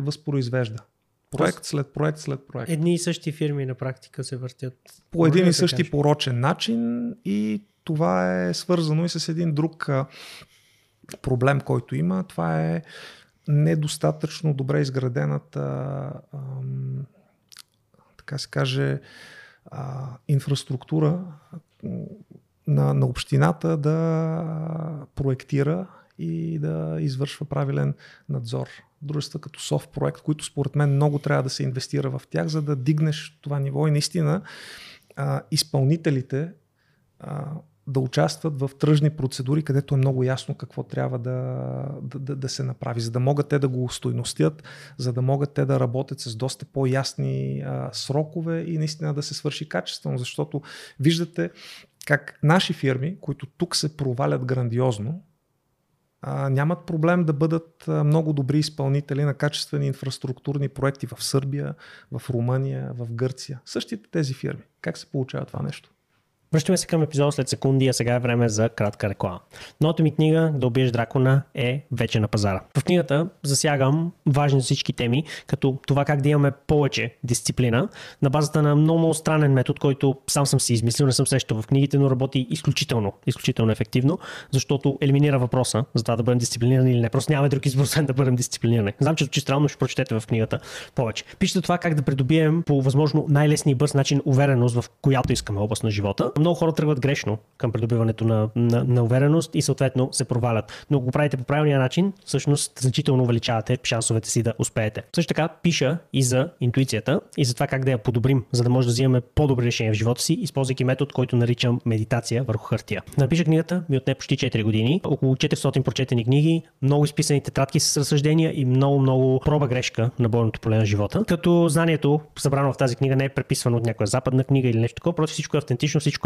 възпроизвежда. Проект след проект след проект. Едни и същи фирми на практика се въртят. По един и същи кажа. порочен начин и това е свързано и с един друг проблем, който има. Това е недостатъчно добре изградената така се каже инфраструктура на, на общината да проектира и да извършва правилен надзор. Дружества като Софт проект, които според мен много трябва да се инвестира в тях, за да дигнеш това ниво и наистина а, изпълнителите а, да участват в тръжни процедури, където е много ясно какво трябва да, да, да, да се направи, за да могат те да го устойностят, за да могат те да работят с доста по-ясни а, срокове и наистина да се свърши качествено, защото виждате как наши фирми, които тук се провалят грандиозно, нямат проблем да бъдат много добри изпълнители на качествени инфраструктурни проекти в Сърбия, в Румъния, в Гърция. Същите тези фирми. Как се получава това нещо? Връщаме се към епизода след секунди, а сега е време за кратка реклама. Новата ми книга Да убиеш дракона е вече на пазара. В книгата засягам важни всички теми, като това как да имаме повече дисциплина на базата на много, много странен метод, който сам съм си измислил, не съм срещал в книгите, но работи изключително, изключително ефективно, защото елиминира въпроса за това да бъдем дисциплинирани или не. Просто нямаме друг избор, освен да бъдем дисциплинирани. Знам, че звучи странно, ще прочетете в книгата повече. Пишете това как да придобием по възможно най-лесния и бърз начин увереност в която искаме област на живота много хора тръгват грешно към придобиването на, на, на увереност и съответно се провалят. Но го правите по правилния начин, всъщност значително увеличавате шансовете си да успеете. Също така пиша и за интуицията и за това как да я подобрим, за да може да взимаме по-добри решения в живота си, използвайки метод, който наричам медитация върху хартия. Напиша книгата ми отне почти 4 години, около 400 прочетени книги, много изписани тетрадки с разсъждения и много, много проба грешка на бойното поле на живота. Като знанието, събрано в тази книга, не е преписвано от някоя западна книга или нещо такова, просто всичко е автентично, всичко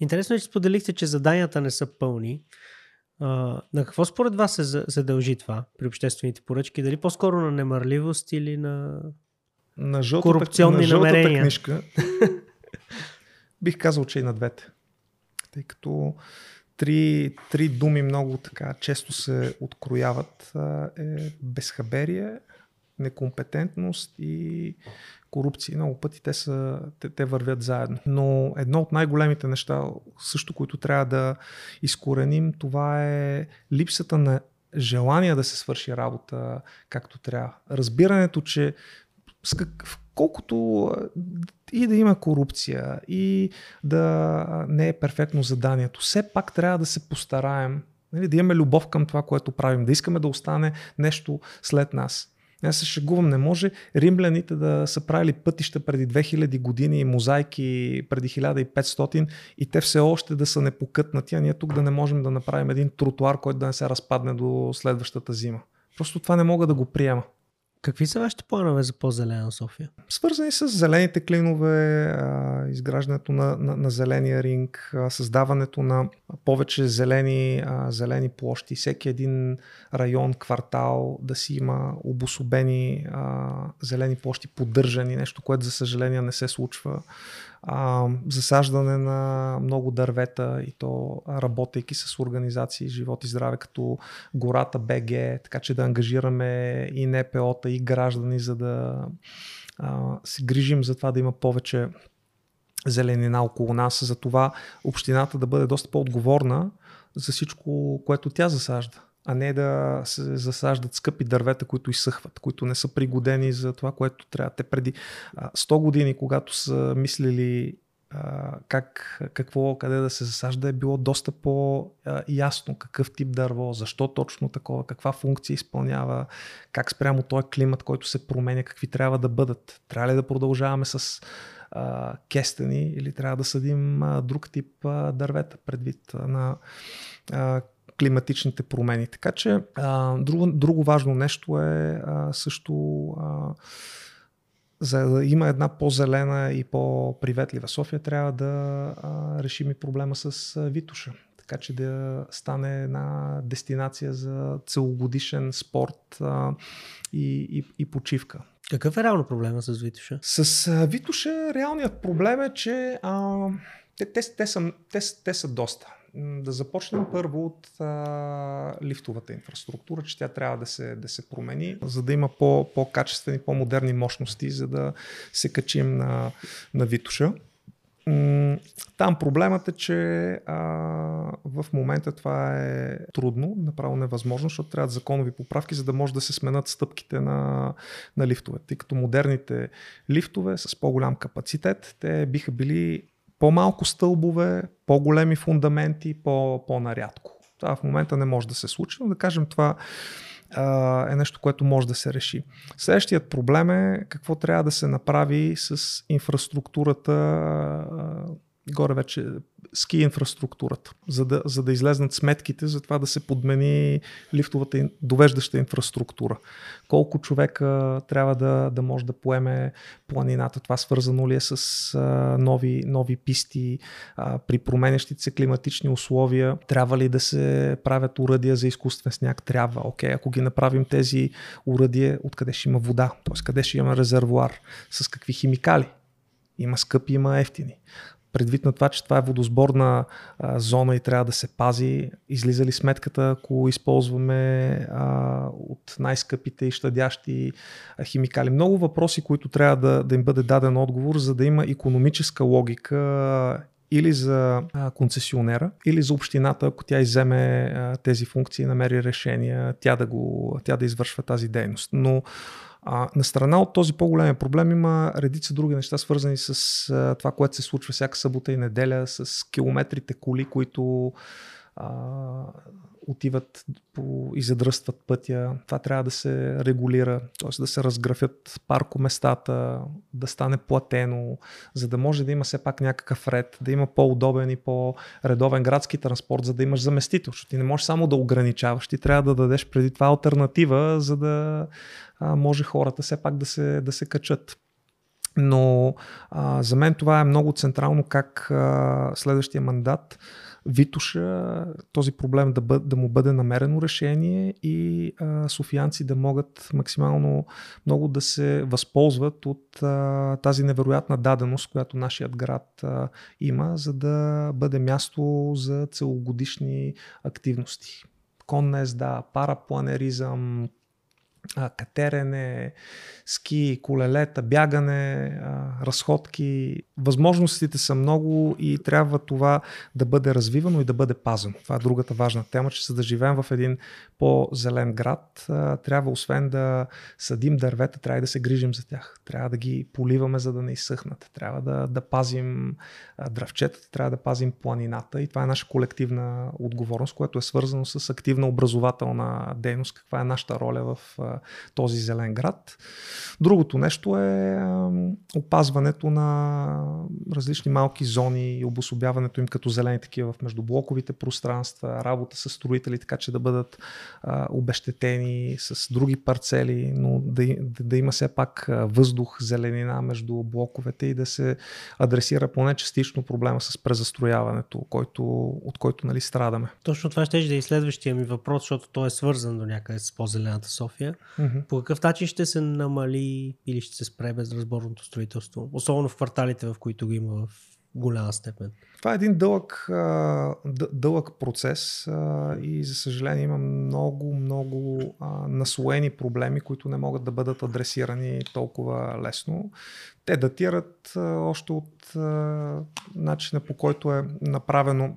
Интересно е, че споделихте, че заданията не са пълни. А, на какво според вас се, се дължи това при обществените поръчки? Дали по-скоро на немърливост или на, на жълтата, корупционни на намерения? книжка *laughs* бих казал, че и на двете. Тъй като три, три думи много така често се открояват е безхаберие, некомпетентност и корупция. Много пъти те, са, те, те вървят заедно. Но едно от най-големите неща, също които трябва да изкореним, това е липсата на желание да се свърши работа както трябва. Разбирането, че колкото и да има корупция, и да не е перфектно заданието, все пак трябва да се постараем нали, да имаме любов към това, което правим, да искаме да остане нещо след нас. Аз се шегувам, не може римляните да са правили пътища преди 2000 години мозайки преди 1500 и те все още да са непокътнати, а ние тук да не можем да направим един тротуар, който да не се разпадне до следващата зима. Просто това не мога да го приема. Какви са вашите планове за по-зелена София? Свързани с зелените клинове, изграждането на, на, на зеления ринг, създаването на повече зелени, зелени площи. Всеки един район, квартал да си има обособени зелени площи, поддържани, нещо, което за съжаление не се случва а, засаждане на много дървета и то работейки с организации Живот и здраве като Гората БГ, така че да ангажираме и НПО-та и граждани, за да а, се грижим за това да има повече зеленина около нас, за това общината да бъде доста по-отговорна за всичко, което тя засажда а не да се засаждат скъпи дървета, които изсъхват, които не са пригодени за това, което трябва. Те преди 100 години, когато са мислили как, какво, къде да се засажда, е било доста по-ясно какъв тип дърво, защо точно такова, каква функция изпълнява, как спрямо този климат, който се променя, какви трябва да бъдат. Трябва ли да продължаваме с а, кестени или трябва да съдим друг тип дървета предвид на климатичните промени. Така че а, друго, друго важно нещо е а, също а, за да има една по-зелена и по-приветлива София, трябва да а, решим и проблема с а, Витуша. Така че да стане една дестинация за целогодишен спорт а, и, и, и почивка. Какъв е реално проблема с Витуша? С а, Витуша реалният проблем е, че а, те, те, те, са, те, те са доста Да започнем първо от а, лифтовата инфраструктура, че тя трябва да се, да се промени, за да има по, по-качествени, по-модерни мощности, за да се качим на, на Витуша. Там проблемът е, че а, в момента това е трудно, направо невъзможно, защото трябват законови поправки, за да може да се сменят стъпките на, на лифтове. Тъй като модерните лифтове с по-голям капацитет, те биха били по-малко стълбове, по-големи фундаменти, по- по-нарядко. Това в момента не може да се случи, но да кажем това е нещо, което може да се реши. Следващият проблем е какво трябва да се направи с инфраструктурата горе вече ски инфраструктурата, за да, за да излезнат сметките за това да се подмени лифтовата довеждаща инфраструктура. Колко човека трябва да, да може да поеме планината, това свързано ли е с а, нови, нови писти а, при променящите се климатични условия, трябва ли да се правят уръдия за изкуствен сняг? Трябва. Окей, ако ги направим тези уръдия, откъде ще има вода, т.е. къде ще има резервуар, с какви химикали? Има скъпи, има ефтини предвид на това, че това е водосборна а, зона и трябва да се пази, излиза ли сметката, ако използваме а, от най-скъпите и щадящи химикали. Много въпроси, които трябва да, да им бъде даден отговор, за да има економическа логика или за концесионера, или за общината, ако тя иземе тези функции, намери решения, тя да, го, тя да извършва тази дейност. Но а, на страна от този по-големия проблем има редица други неща, свързани с а, това, което се случва всяка събота и неделя, с километрите коли, които а, отиват по, и задръстват пътя. Това трябва да се регулира, т.е. да се разграфят паркоместата, да стане платено, за да може да има все пак някакъв ред, да има по-удобен и по-редовен градски транспорт, за да имаш заместител. Защото ти не можеш само да ограничаваш, ти трябва да дадеш преди това альтернатива, за да а, може хората все пак да се, да се качат. Но а, за мен това е много централно как а, следващия мандат Витуша този проблем да, бъд, да му бъде намерено решение и а, софиянци да могат максимално много да се възползват от а, тази невероятна даденост, която нашият град а, има, за да бъде място за целогодишни активности. Конна езда, парапланеризъм, катерене, ски, колелета, бягане, разходки. Възможностите са много и трябва това да бъде развивано и да бъде пазено. Това е другата важна тема, че за да живеем в един по-зелен град, трябва освен да съдим дървета, трябва да се грижим за тях. Трябва да ги поливаме, за да не изсъхнат. Трябва да, да пазим дръвчетата, трябва да пазим планината и това е наша колективна отговорност, което е свързано с активна образователна дейност, каква е нашата роля в този зелен град. Другото нещо е опазването на различни малки зони и обособяването им като зелени такива в междублоковите пространства, работа с строители, така че да бъдат обещетени с други парцели, но да, да, има все пак въздух, зеленина между блоковете и да се адресира поне частично проблема с презастрояването, който, от който нали, страдаме. Точно това ще да е и следващия ми въпрос, защото той е свързан до някъде с по-зелената София. Mm-hmm. По какъв начин ще се намали или ще се спре безразборното строителство? Особено в кварталите, в които го има в голяма степен. Това е един дълъг, дълъг процес и за съжаление има много, много наслоени проблеми, които не могат да бъдат адресирани толкова лесно. Те датират още от начина по който е направено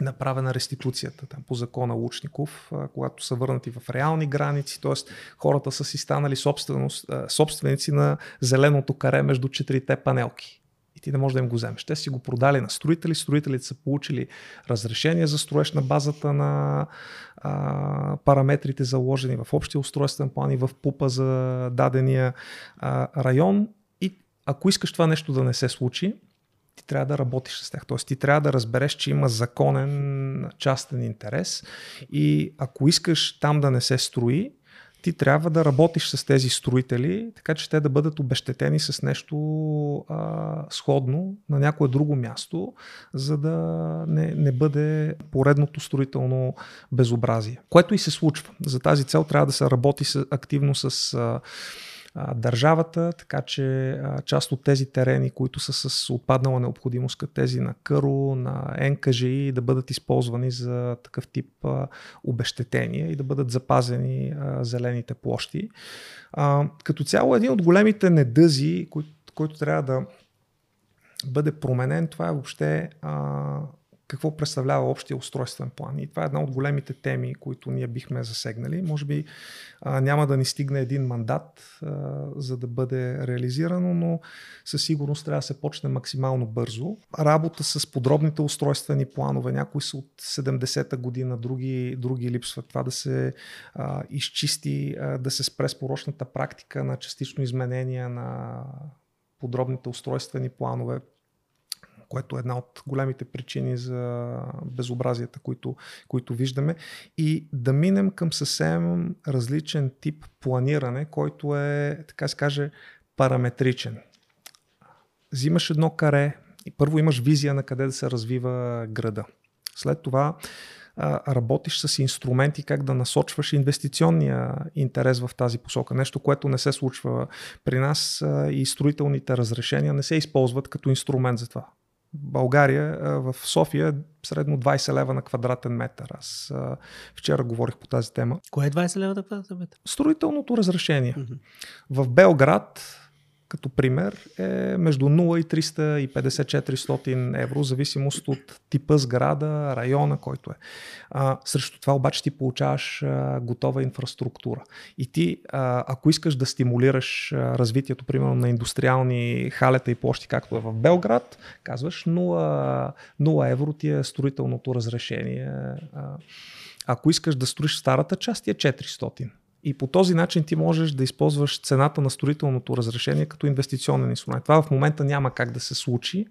направена реституцията там, по закона Лучников, когато са върнати в реални граници, т.е. хората са си станали собственици на зеленото каре между четирите панелки. И ти не можеш да им го вземеш. Те си го продали на строители, строителите са получили разрешение за строеж на базата на а, параметрите заложени в общия устройствен план и в пупа за дадения а, район. И ако искаш това нещо да не се случи, ти трябва да работиш с тях. Тоест ти трябва да разбереш, че има законен частен интерес и ако искаш там да не се строи, ти трябва да работиш с тези строители, така че те да бъдат обещетени с нещо а, сходно на някое друго място, за да не, не бъде поредното строително безобразие. Което и се случва. За тази цел трябва да се работи с, активно с а, държавата, така че част от тези терени, които са с отпаднала необходимост, като тези на Къро, на НКЖИ, да бъдат използвани за такъв тип а, обещетения и да бъдат запазени зелените площи. Като цяло един от големите недъзи, който, който трябва да бъде променен, това е въобще какво представлява общия устройствен план. И това е една от големите теми, които ние бихме засегнали. Може би а, няма да ни стигне един мандат, а, за да бъде реализирано, но със сигурност трябва да се почне максимално бързо. Работа с подробните устройствени планове, някои са от 70-та година, други, други липсват. Това да се а, изчисти, а, да се спре с порочната практика на частично изменение на подробните устройствени планове, което е една от големите причини за безобразията, които, които виждаме. И да минем към съвсем различен тип планиране, който е, така се каже, параметричен. Взимаш едно каре и първо имаш визия на къде да се развива града. След това работиш с инструменти как да насочваш инвестиционния интерес в тази посока. Нещо, което не се случва при нас и строителните разрешения не се използват като инструмент за това. България, в София средно 20 лева на квадратен метър. Аз вчера говорих по тази тема. Кое е 20 лева на квадратен метър? Строителното разрешение. Mm-hmm. В Белград като пример, е между 0 и 350-400 евро, в зависимост от типа сграда, района, който е. А, срещу това обаче ти получаваш а, готова инфраструктура. И ти, а, ако искаш да стимулираш а, развитието, примерно на индустриални халета и площи, както е в Белград, казваш 0, 0 евро ти е строителното разрешение. А, ако искаш да строиш старата част, ти е 400. И по този начин ти можеш да използваш цената на строителното разрешение като инвестиционен инструмент. Това в момента няма как да се случи,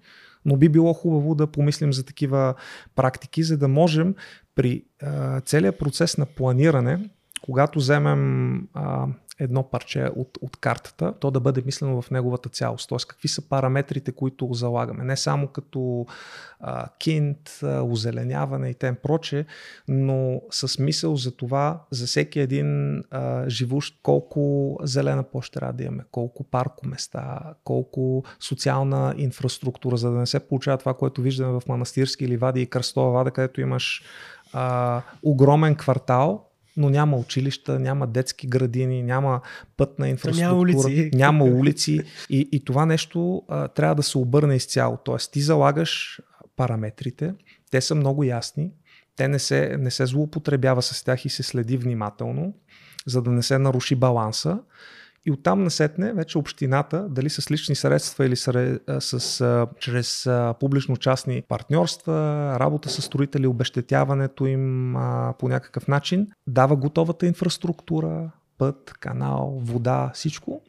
но би било хубаво да помислим за такива практики, за да можем при а, целият процес на планиране, когато вземем а, едно парче от, от картата, то да бъде мислено в неговата цялост. Т.е. какви са параметрите, които залагаме. Не само като а, кинт, а, озеленяване и тем проче, но с мисъл за това, за всеки един а, живущ, колко зелена площ трябва да имаме, колко паркоместа, колко социална инфраструктура, за да не се получава това, което виждаме в Манастирски или Вади и Кръстова Вада, където имаш а, огромен квартал, но няма училища, няма детски градини, няма пътна инфраструктура, няма улици, няма улици. И, и това нещо а, трябва да се обърне изцяло. Тоест ти залагаш параметрите, те са много ясни, те не се, не се злоупотребява с тях и се следи внимателно, за да не се наруши баланса и оттам насетне вече общината, дали с лични средства или с, с, чрез публично-частни партньорства, работа с строители, обещетяването им а, по някакъв начин, дава готовата инфраструктура, път, канал, вода, всичко.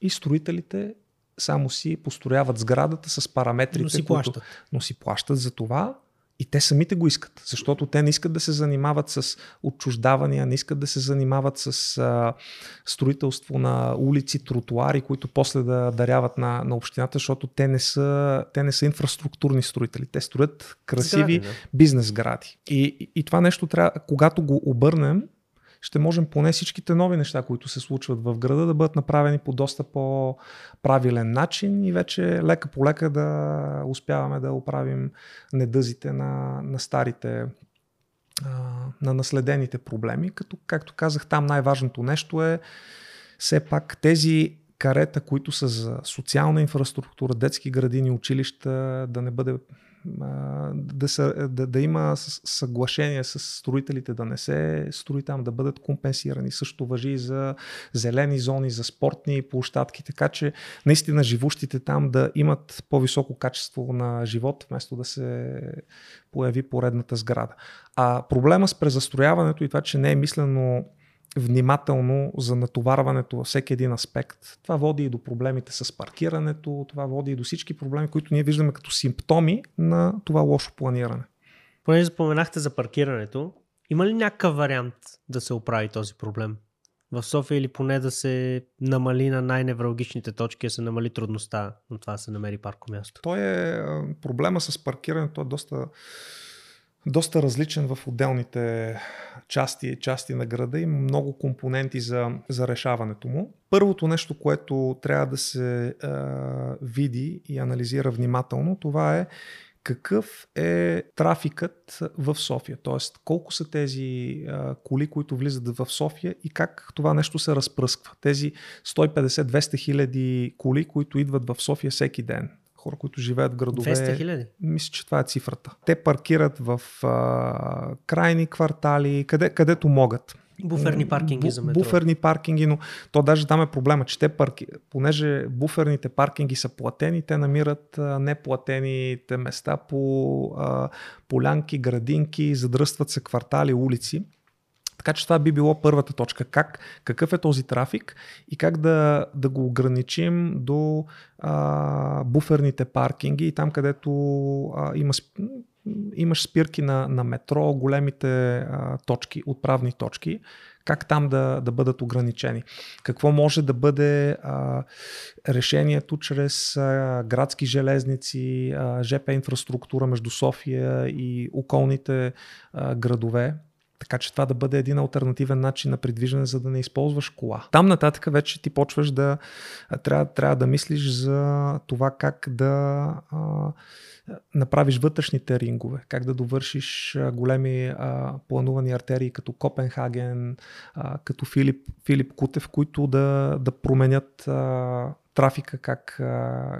И строителите само си построяват сградата с параметрите, но си плащат. Които, но си плащат за това и те самите го искат, защото те не искат да се занимават с отчуждавания, не искат да се занимават с а, строителство на улици, тротуари, които после да даряват на, на общината, защото те не, са, те не са инфраструктурни строители. Те строят красиви сгради, да. бизнес сгради. И, и, и това нещо трябва, когато го обърнем, ще можем поне всичките нови неща, които се случват в града, да бъдат направени по доста по-правилен начин и вече лека по лека да успяваме да оправим недъзите на, на старите на наследените проблеми, като, както казах, там най-важното нещо е все пак тези карета, които са за социална инфраструктура, детски градини, училища, да не бъде да, са, да, да има съглашение с строителите да не се строи там, да бъдат компенсирани. Също въжи и за зелени зони, за спортни площадки, така че наистина живущите там да имат по-високо качество на живот, вместо да се появи поредната сграда. А проблема с презастрояването и това, че не е мислено внимателно за натоварването във всеки един аспект. Това води и до проблемите с паркирането, това води и до всички проблеми, които ние виждаме като симптоми на това лошо планиране. Понеже споменахте за паркирането, има ли някакъв вариант да се оправи този проблем? В София или поне да се намали на най-невралгичните точки, да се намали трудността на това да се намери парко място? Той е проблема с паркирането е доста доста различен в отделните части, части на града и много компоненти за, за решаването му. Първото нещо, което трябва да се е, види и анализира внимателно, това е какъв е трафикът в София, т.е. колко са тези а, коли, които влизат в София и как това нещо се разпръсква. Тези 150-200 хиляди коли, които идват в София всеки ден хора, които живеят в градове. 200 хиляди? Мисля, че това е цифрата. Те паркират в а, крайни квартали, къде, където могат. Буферни паркинги Бу, за метро. Буферни паркинги, но то даже там е проблема, че те парки, понеже буферните паркинги са платени, те намират а, неплатените места по а, полянки, градинки, задръстват се квартали, улици. Така че това би било първата точка. Как, какъв е този трафик и как да, да го ограничим до а, буферните паркинги и там, където а, има, имаш спирки на, на метро, големите а, точки, отправни точки, как там да, да бъдат ограничени. Какво може да бъде а, решението чрез а, градски железници, а, ЖП инфраструктура между София и околните а, градове, така че това да бъде един альтернативен начин на придвижване, за да не използваш кола. Там нататък вече ти почваш да трябва, трябва да мислиш за това как да а, направиш вътрешните рингове, как да довършиш големи а, планувани артерии като Копенхаген, а, като Филип, Филип Кутев, които да, да променят а, трафика как,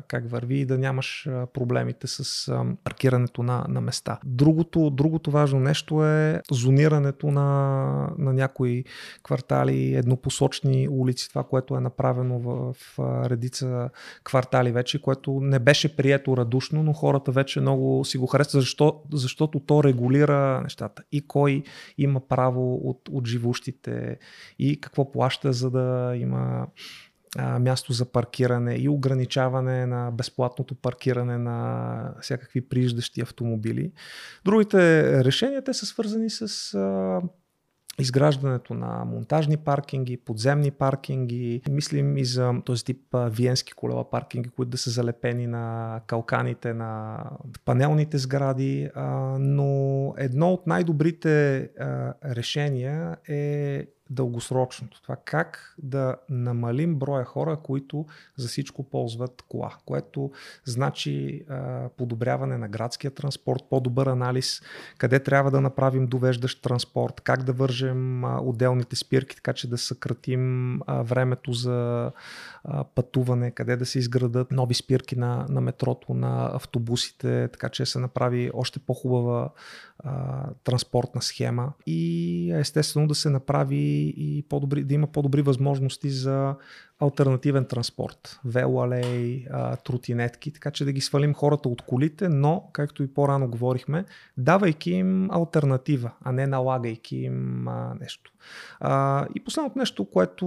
как върви и да нямаш проблемите с паркирането на, на места. Другото, другото важно нещо е зонирането на, на някои квартали, еднопосочни улици, това, което е направено в, в редица квартали вече, което не беше прието радушно, но хората вече много си го харесват, защо, защото то регулира нещата. И кой има право от, от живущите и какво плаща, за да има а, място за паркиране и ограничаване на безплатното паркиране на всякакви прииждащи автомобили. Другите решения те са свързани с а, изграждането на монтажни паркинги, подземни паркинги. Мислим и за този тип виенски колела паркинги, които да са залепени на калканите на панелните сгради. Но едно от най-добрите решения е дългосрочното. Това как да намалим броя хора, които за всичко ползват кола, което значи а, подобряване на градския транспорт, по-добър анализ, къде трябва да направим довеждащ транспорт, как да вържем а, отделните спирки, така че да съкратим а, времето за а, пътуване, къде да се изградат нови спирки на, на метрото, на автобусите, така че се направи още по-хубава а, транспортна схема и естествено да се направи и по-добри, да има по-добри възможности за альтернативен транспорт, велоалей, тротинетки, така че да ги свалим хората от колите, но, както и по-рано говорихме, давайки им альтернатива, а не налагайки им а, нещо. А, и последното нещо, което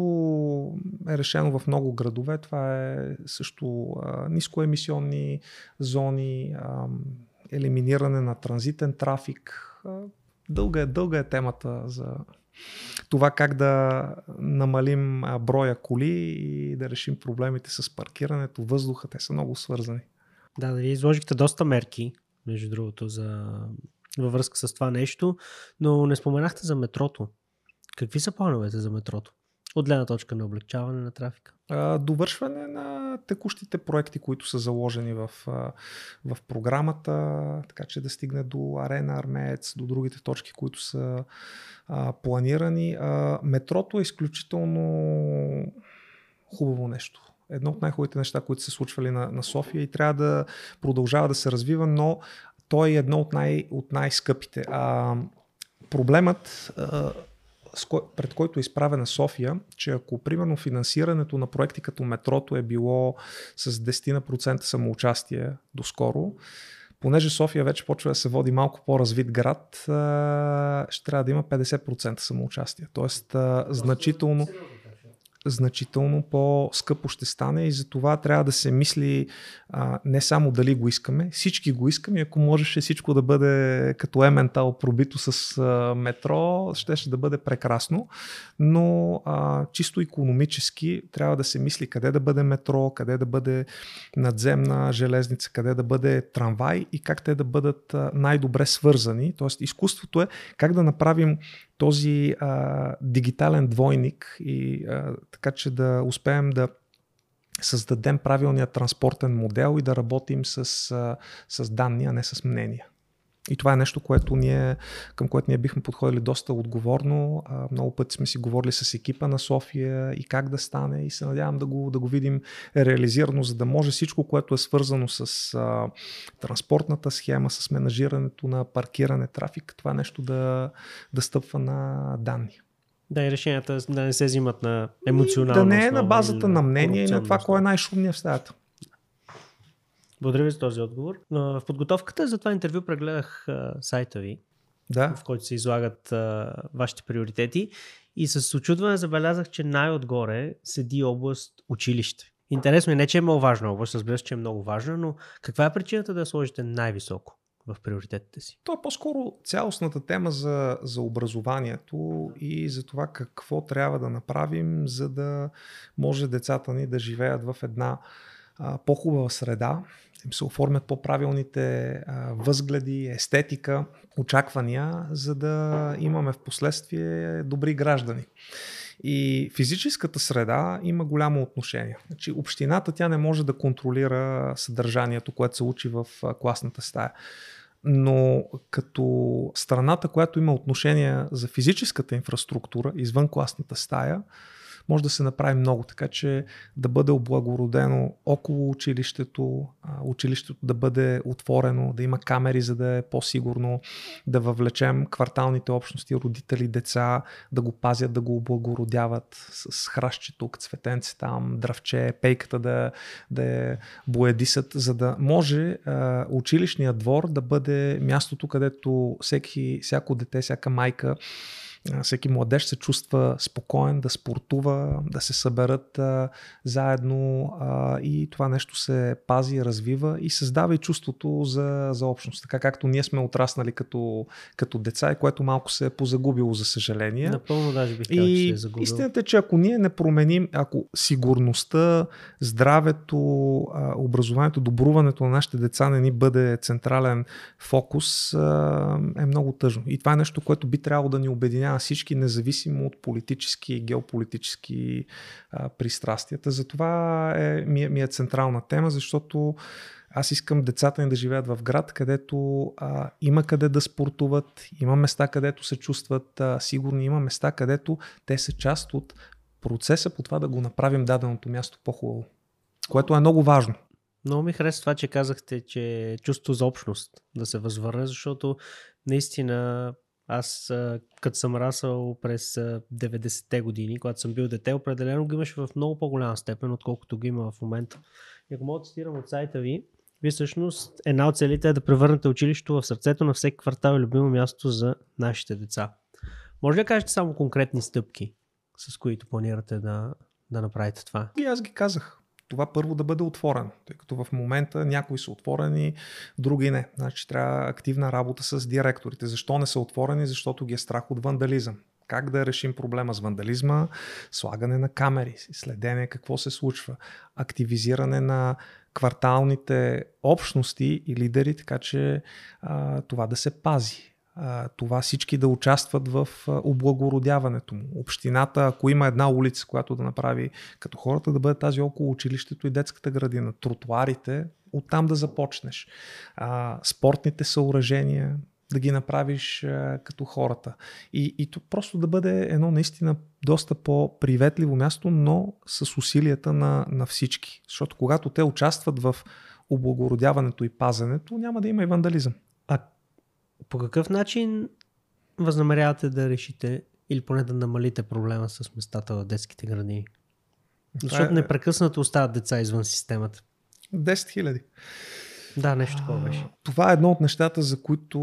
е решено в много градове, това е също а, нискоемисионни зони, а, елиминиране на транзитен трафик. Дълга е, дълга е темата за това как да намалим броя коли и да решим проблемите с паркирането, въздуха, те са много свързани. Да, да, вие изложихте доста мерки, между другото, за... във връзка с това нещо, но не споменахте за метрото. Какви са плановете за метрото? От гледна точка на облегчаване на трафика. Довършване на текущите проекти, които са заложени в, в програмата, така че да стигне до Арена Армеец, до другите точки, които са а, планирани. А, метрото е изключително хубаво нещо. Едно от най-хубавите неща, които се случвали на, на София и трябва да продължава да се развива, но той е едно от, най- от най-скъпите. А, проблемът а, пред който е изправена София, че ако примерно финансирането на проекти като метрото е било с 10% самоучастие доскоро, понеже София вече почва да се води малко по-развит град, ще трябва да има 50% самоучастие. Тоест, значително, значително по-скъпо ще стане и за това трябва да се мисли а, не само дали го искаме, всички го искаме, ако можеше всичко да бъде като ементал пробито с а, метро, ще, ще да бъде прекрасно, но а, чисто економически трябва да се мисли къде да бъде метро, къде да бъде надземна железница, къде да бъде трамвай и как те да бъдат най-добре свързани. Тоест изкуството е как да направим този а, дигитален двойник и а, така че да успеем да създадем правилния транспортен модел и да работим с, а, с данни, а не с мнения. И това е нещо, което ние, към което ние бихме подходили доста отговорно. Много пъти сме си говорили с екипа на София и как да стане и се надявам да го, да го видим реализирано, за да може всичко, което е свързано с а, транспортната схема, с менажирането на паркиране, трафик, това нещо да, да стъпва на данни. Да, и решенията да не се взимат на емоционално. Да не е на базата на мнение и на това, кой е най-шумният в стаята. Благодаря ви за този отговор. В подготовката за това интервю прегледах сайта ви, да. в който се излагат а, вашите приоритети и с очудване забелязах, че най-отгоре седи област училище. Интересно е не, че е много важна област, разбира се, че е много важна, но каква е причината да я сложите най-високо? в приоритетите си? То е по-скоро цялостната тема за, за образованието и за това какво трябва да направим, за да може децата ни да живеят в една а, по-хубава среда, им се оформят по-правилните а, възгледи, естетика, очаквания, за да имаме в последствие добри граждани. И физическата среда има голямо отношение. Значи, общината тя не може да контролира съдържанието, което се учи в класната стая. Но като страната, която има отношение за физическата инфраструктура извън класната стая, може да се направи много, така че да бъде облагородено около училището, училището да бъде отворено, да има камери, за да е по-сигурно, да въвлечем кварталните общности, родители, деца, да го пазят, да го облагородяват с хращи тук, цветенци там, дравче, пейката да, да е боядисат, за да може училищният двор да бъде мястото, където всеки, всяко дете, всяка майка всеки младеж се чувства спокоен да спортува, да се съберат а, заедно а, и това нещо се пази, развива и създава и чувството за, за общност. Така както ние сме отраснали като, като деца и което малко се е позагубило, за съжаление. Напълно даже бих казал, че е загубил. Истината е, че ако ние не променим, ако сигурността, здравето, образованието, добруването на нашите деца не ни бъде централен фокус, е много тъжно. И това е нещо, което би трябвало да ни обединява обединява всички, независимо от политически и геополитически а, пристрастията. Затова е, ми, е, ми е централна тема, защото аз искам децата ни да живеят в град, където а, има къде да спортуват, има места, където се чувстват а, сигурни, има места, където те са част от процеса по това да го направим даденото място по-хубаво. Което е много важно. Много ми хареса това, че казахте, че чувство за общност да се възвърне, защото наистина аз, като съм расъл през 90-те години, когато съм бил дете, определено го имаше в много по-голяма степен, отколкото го има в момента. И ако мога да цитирам от сайта ви, вие всъщност една от целите е да превърнете училището в сърцето на всеки квартал и любимо място за нашите деца. Може ли да кажете само конкретни стъпки, с които планирате да, да направите това? И аз ги казах това първо да бъде отворено, тъй като в момента някои са отворени, други не. Значи трябва активна работа с директорите. Защо не са отворени? Защото ги е страх от вандализъм. Как да решим проблема с вандализма? Слагане на камери, следене какво се случва, активизиране на кварталните общности и лидери, така че а, това да се пази това всички да участват в облагородяването му. Общината, ако има една улица, която да направи като хората, да бъде тази около училището и детската градина. Тротуарите, оттам да започнеш. А, спортните съоръжения, да ги направиш а, като хората. И, и то просто да бъде едно наистина доста по-приветливо място, но с усилията на, на всички. Защото когато те участват в облагородяването и пазенето, няма да има и вандализъм. А по какъв начин възнамерявате да решите или поне да намалите проблема с местата в детските градини? Защото е... непрекъснато остават деца извън системата. 10 хиляди. Да, нещо такова беше. Това е едно от нещата, за които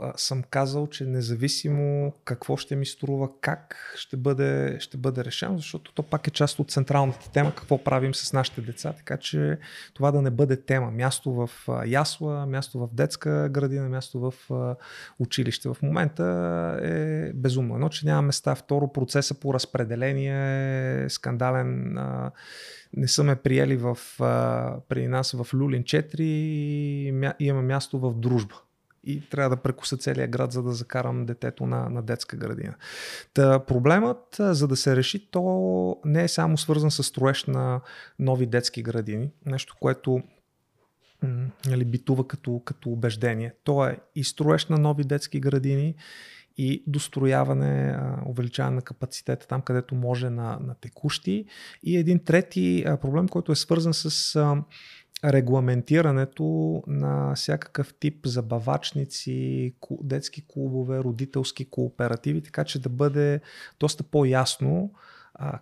а, съм казал, че независимо какво ще ми струва, как ще бъде, ще бъде решено, защото то пак е част от централната тема, какво правим с нашите деца, така че това да не бъде тема. Място в а, ясла, място в детска градина, място в а, училище. В момента е безумно. Едно, че няма места. Второ, процеса по разпределение е скандален. А, не са ме приели в, а, при нас в Люлин 4 и мя, имаме място в дружба. И трябва да прекуса целия град, за да закарам детето на, на детска градина. Та, проблемът, за да се реши, то не е само свързан с строеж на нови детски градини. Нещо, което нали, битува като, като убеждение. То е и строеж на нови детски градини, и дострояване, увеличаване на капацитета там, където може на, на текущи. И един трети проблем, който е свързан с регламентирането на всякакъв тип забавачници, детски клубове, родителски кооперативи, така че да бъде доста по-ясно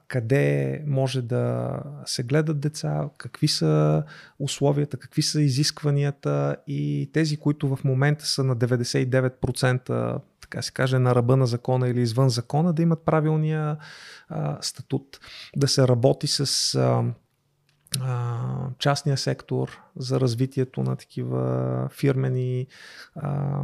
къде може да се гледат деца, какви са условията, какви са изискванията и тези, които в момента са на 99% така се каже, на ръба на закона или извън закона, да имат правилния а, статут, да се работи с а, а, частния сектор за развитието на такива фирмени а,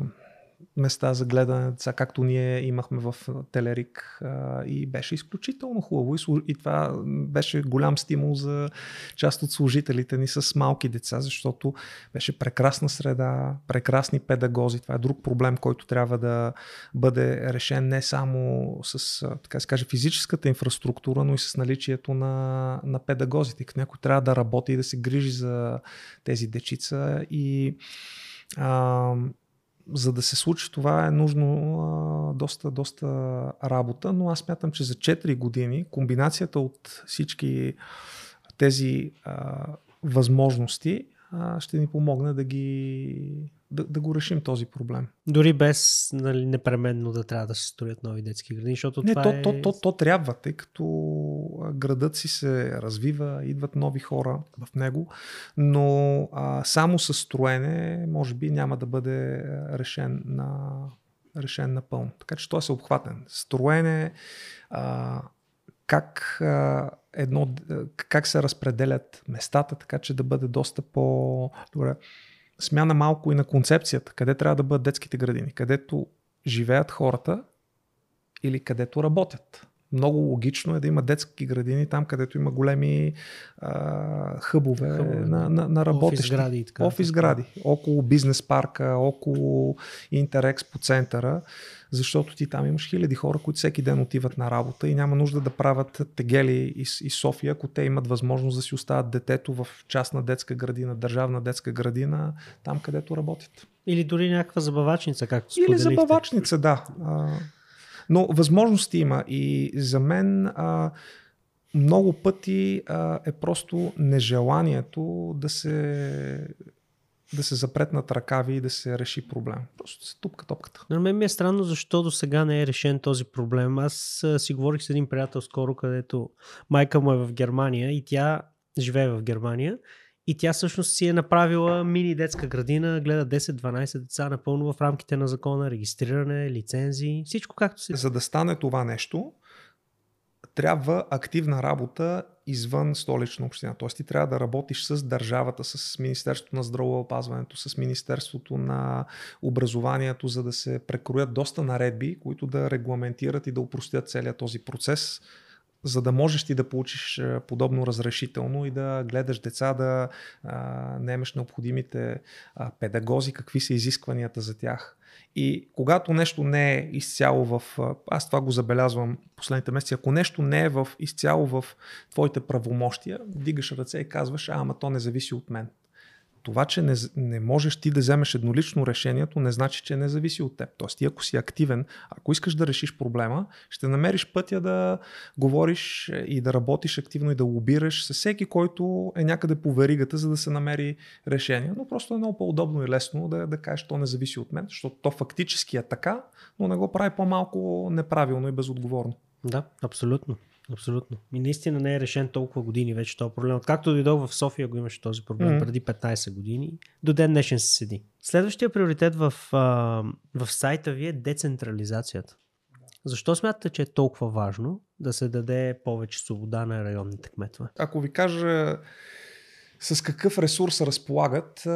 места за гледане. Деца, както ние имахме в Телерик и беше изключително хубаво. И, това беше голям стимул за част от служителите ни с малки деца, защото беше прекрасна среда, прекрасни педагози. Това е друг проблем, който трябва да бъде решен не само с, така се каже, физическата инфраструктура, но и с наличието на, на педагозите, някой трябва да работи и да се грижи за тези дечица. И а, за да се случи това е нужно а, доста, доста работа, но аз мятам, че за 4 години комбинацията от всички тези а, възможности а, ще ни помогне да ги да, да го решим този проблем. Дори без нали, непременно да трябва да се строят нови детски градини, защото Не, това то, е... то, то, то трябва, тъй като градът си се развива, идват нови хора в него, но а, само с строене може би няма да бъде решен на решен напълно. Така че той е съобхватен. Строене, а, как, а, едно, как се разпределят местата, така че да бъде доста по... Смяна малко и на концепцията, къде трябва да бъдат детските градини, където живеят хората или където работят. Много логично е да има детски градини там, където има големи а, хъбове, хъбове на, на, на работещи. Офис гради. И така. Офис гради. Около бизнес парка, около Интерекспо центъра, защото ти там имаш хиляди хора, които всеки ден отиват на работа и няма нужда да правят тегели из, из София, ако те имат възможност да си оставят детето в частна детска градина, държавна детска градина, там където работят. Или дори някаква забавачница, както споделихте. Или забавачница, да. Но възможности има и за мен а, много пъти а, е просто нежеланието да се да се запретнат ръкави и да се реши проблем. Просто се тупка топката. На мен ми е странно защо до сега не е решен този проблем. Аз си говорих с един приятел скоро, където майка му е в Германия и тя живее в Германия и тя всъщност си е направила мини детска градина, гледа 10-12 деца напълно в рамките на закона, регистриране, лицензии, всичко както се... За да стане това нещо, трябва активна работа извън столична община. Тоест ти трябва да работиш с държавата, с Министерството на здравеопазването, с Министерството на образованието, за да се прекроят доста наредби, които да регламентират и да упростят целият този процес за да можеш ти да получиш подобно разрешително и да гледаш деца, да а, немеш необходимите а, педагози, какви са изискванията за тях. И когато нещо не е изцяло в... Аз това го забелязвам последните месеци. Ако нещо не е в, изцяло в твоите правомощия, дигаш ръце и казваш, а, ама то не зависи от мен това, че не, не можеш ти да вземеш еднолично решението, не значи, че не зависи от теб. Тоест, ти ако си активен, ако искаш да решиш проблема, ще намериш пътя да говориш и да работиш активно и да лобираш с всеки, който е някъде по веригата, за да се намери решение. Но просто е много по-удобно и лесно да, да кажеш, то не зависи от мен, защото то фактически е така, но не го прави по-малко неправилно и безотговорно. Да, абсолютно. Абсолютно. И наистина не е решен толкова години вече този проблем. Откакто дойдох в София го имаше този проблем mm-hmm. преди 15 години. До ден днешен се седи. Следващия приоритет в, в сайта ви е децентрализацията. Защо смятате, че е толкова важно да се даде повече свобода на районните кметове? Ако ви кажа с какъв ресурс разполагат,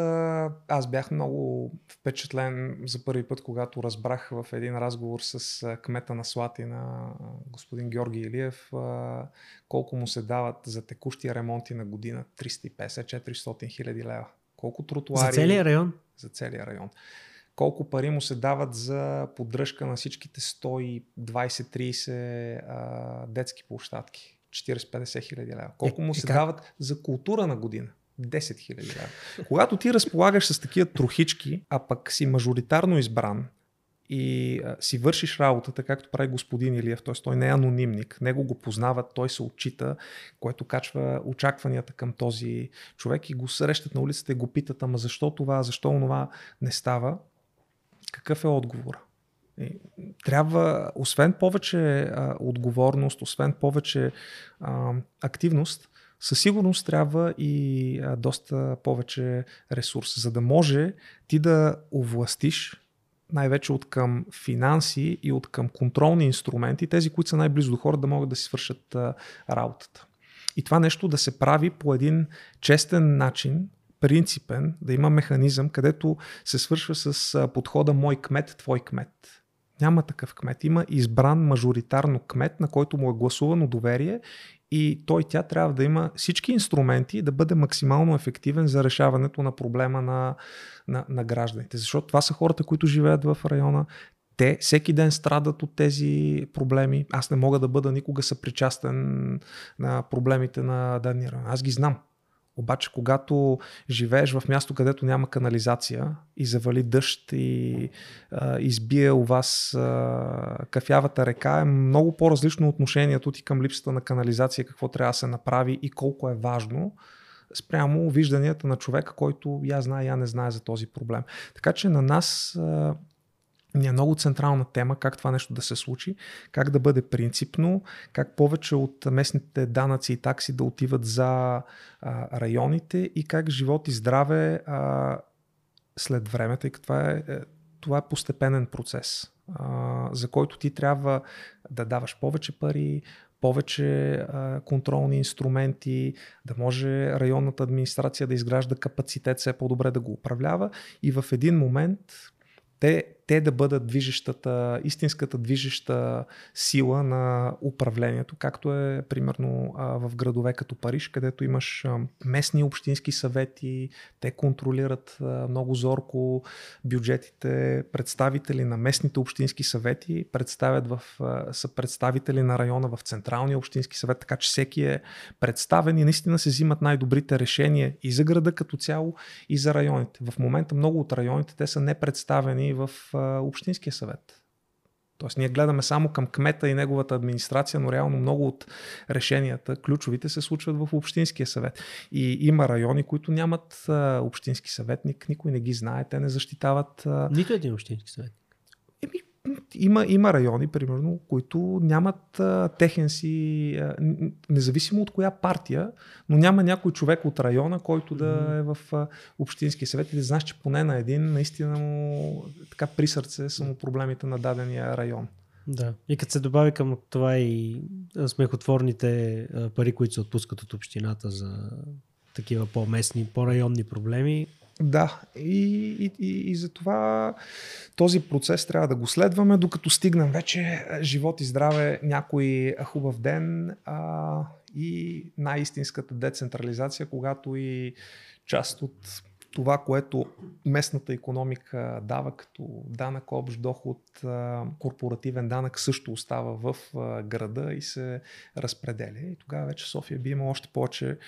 аз бях много впечатлен за първи път, когато разбрах в един разговор с кмета на Слатина, господин Георги Илиев, колко му се дават за текущи ремонти на година 350-400 хиляди лева. Колко тротуари... За целия район? За целия район колко пари му се дават за поддръжка на всичките 120-30 детски площадки. 40-50 хиляди лева. Колко е, му се как? дават за култура на година? 10 хиляди лева. Когато ти разполагаш с такива трохички, а пък си мажоритарно избран и си вършиш работата, както прави господин Илиев, т.е. той не е анонимник, него го познават, той се отчита, което качва очакванията към този човек и го срещат на улицата и го питат, ама защо това, защо това не става, какъв е отговор? Трябва, освен повече а, отговорност, освен повече а, активност, със сигурност трябва и а, доста повече ресурс, за да може ти да овластиш най-вече от към финанси и от към контролни инструменти, тези, които са най-близо до хората, да могат да си свършат а, работата. И това нещо да се прави по един честен начин, принципен, да има механизъм, където се свършва с подхода мой кмет, твой кмет. Няма такъв кмет. Има избран мажоритарно кмет, на който му е гласувано доверие и той тя трябва да има всички инструменти да бъде максимално ефективен за решаването на проблема на, на, на гражданите. Защото това са хората, които живеят в района. Те всеки ден страдат от тези проблеми. Аз не мога да бъда никога съпричастен на проблемите на дадения район. Аз ги знам. Обаче, когато живееш в място, където няма канализация и завали дъжд и а, избие у вас а, кафявата река, е много по-различно отношението ти към липсата на канализация, какво трябва да се направи и колко е важно спрямо вижданията на човека, който я знае, я не знае за този проблем. Така че на нас е много централна тема как това нещо да се случи, как да бъде принципно, как повече от местните данъци и такси да отиват за а, районите и как живот и здраве а, след време, тъй като това е, е, това е постепенен процес, а, за който ти трябва да даваш повече пари, повече а, контролни инструменти, да може районната администрация да изгражда капацитет, все по-добре да го управлява и в един момент те, те да бъдат движещата, истинската движеща сила на управлението, както е примерно в градове като Париж, където имаш местни общински съвети, те контролират много зорко бюджетите, представители на местните общински съвети представят в, са представители на района в Централния общински съвет, така че всеки е представен и наистина се взимат най-добрите решения и за града като цяло, и за районите. В момента много от районите те са непредставени в Общинския съвет. Тоест ние гледаме само към кмета и неговата администрация, но реално много от решенията, ключовите, се случват в Общинския съвет. И има райони, които нямат а, общински съветник, никой не ги знае, те не защитават. А... Нито един общински съветник. Има, има райони, примерно, които нямат а, техен си, а, независимо от коя партия, но няма някой човек от района, който да е в а, Общински съвет и да знаеш, че поне на един наистина му така при сърце са му проблемите на дадения район. Да. И като се добави към това и смехотворните пари, които се отпускат от общината за такива по-местни, по-районни проблеми, да, и, и, и, и за това този процес трябва да го следваме, докато стигнем вече живот и здраве, някой хубав ден а, и най-истинската децентрализация, когато и част от това, което местната економика дава като данък общ доход, корпоративен данък също остава в града и се разпределя. И тогава вече София би имала още повече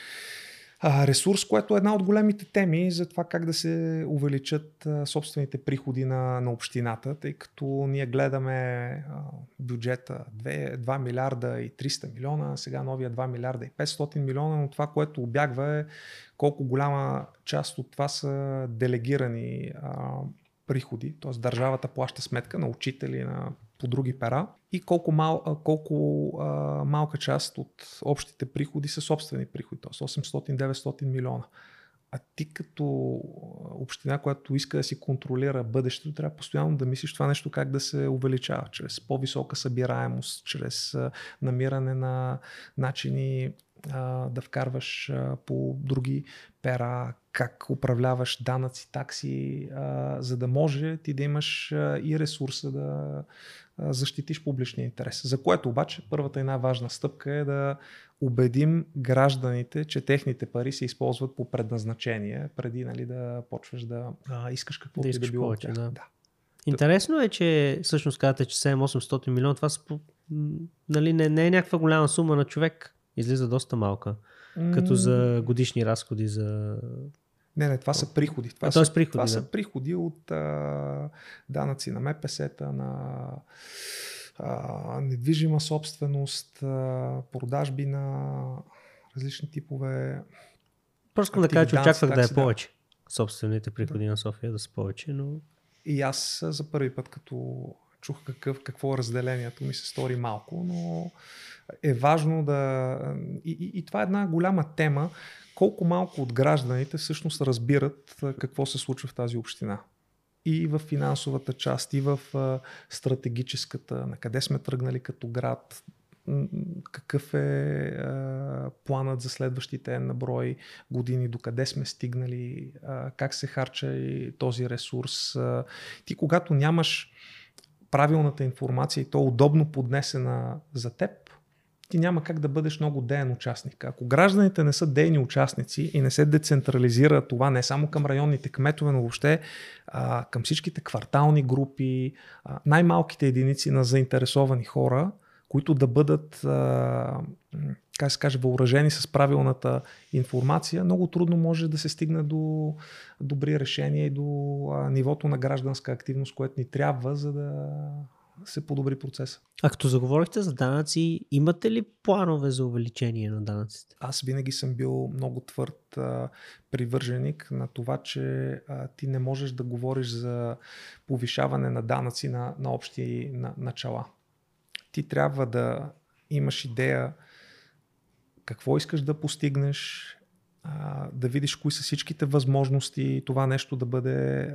ресурс, което е една от големите теми за това как да се увеличат собствените приходи на, на общината, тъй като ние гледаме бюджета 2, 2 милиарда и 300 милиона, сега новия 2 милиарда и 500 милиона, но това, което обягва е колко голяма част от това са делегирани приходи, т.е. държавата плаща сметка на учители, на по други пера и колко, мал, колко а, малка част от общите приходи са собствени приходи, т.е. 800-900 милиона. А ти като община, която иска да си контролира бъдещето, трябва постоянно да мислиш това нещо как да се увеличава. Чрез по-висока събираемост, чрез намиране на начини а, да вкарваш а, по други пера, как управляваш данъци, такси, а, за да може ти да имаш а, и ресурса да защитиш публичния интерес. За което обаче първата и най-важна стъпка е да убедим гражданите, че техните пари се използват по предназначение, преди нали, да почваш да а, искаш каквото да, и да било повече, да. да. Интересно е, че всъщност казвате, че 7-800 милиона, това са, нали, не, не е някаква голяма сума на човек излиза доста малка. Като за годишни разходи за... Не, не, това са приходи. Това, а, са, приходи, това да. са приходи от а, данъци на МПС-та, на а, недвижима собственост, а, продажби на различни типове. Просто да кажа, че очаквах да е повече. Собствените приходи да. на София да са повече, но... И аз за първи път, като чух какъв, какво е разделението, ми се стори малко, но е важно да... И, и, и това е една голяма тема, колко малко от гражданите всъщност разбират какво се случва в тази община. И в финансовата част, и в стратегическата, на къде сме тръгнали като град, какъв е планът за следващите наброй години, докъде сме стигнали, как се харча и този ресурс. Ти когато нямаш правилната информация и то удобно поднесена за теб, ти няма как да бъдеш много деен участник. Ако гражданите не са дейни участници и не се децентрализира това не само към районните кметове, но въобще а, към всичките квартални групи, а, най-малките единици на заинтересовани хора, които да бъдат, а, как се каже, въоръжени с правилната информация, много трудно може да се стигне до добри решения и до а, нивото на гражданска активност, което ни трябва, за да се подобри процеса. А като заговорихте за данъци, имате ли планове за увеличение на данъците? Аз винаги съм бил много твърд а, привърженик на това, че а, ти не можеш да говориш за повишаване на данъци на, на общи на, начала. Ти трябва да имаш идея какво искаш да постигнеш, да видиш кои са всичките възможности това нещо да бъде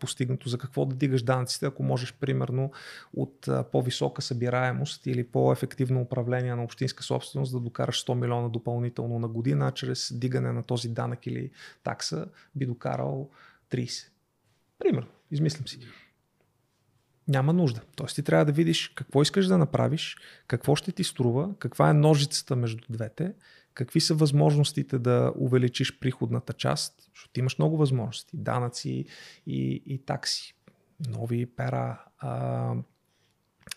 постигнато, за какво да дигаш данъците, ако можеш примерно от по-висока събираемост или по-ефективно управление на общинска собственост да докараш 100 милиона допълнително на година, чрез дигане на този данък или такса би докарал 30. Примерно, измислям си. Няма нужда. Тоест ти трябва да видиш какво искаш да направиш, какво ще ти струва, каква е ножицата между двете какви са възможностите да увеличиш приходната част, защото имаш много възможности, данъци и, и такси, нови пера, а,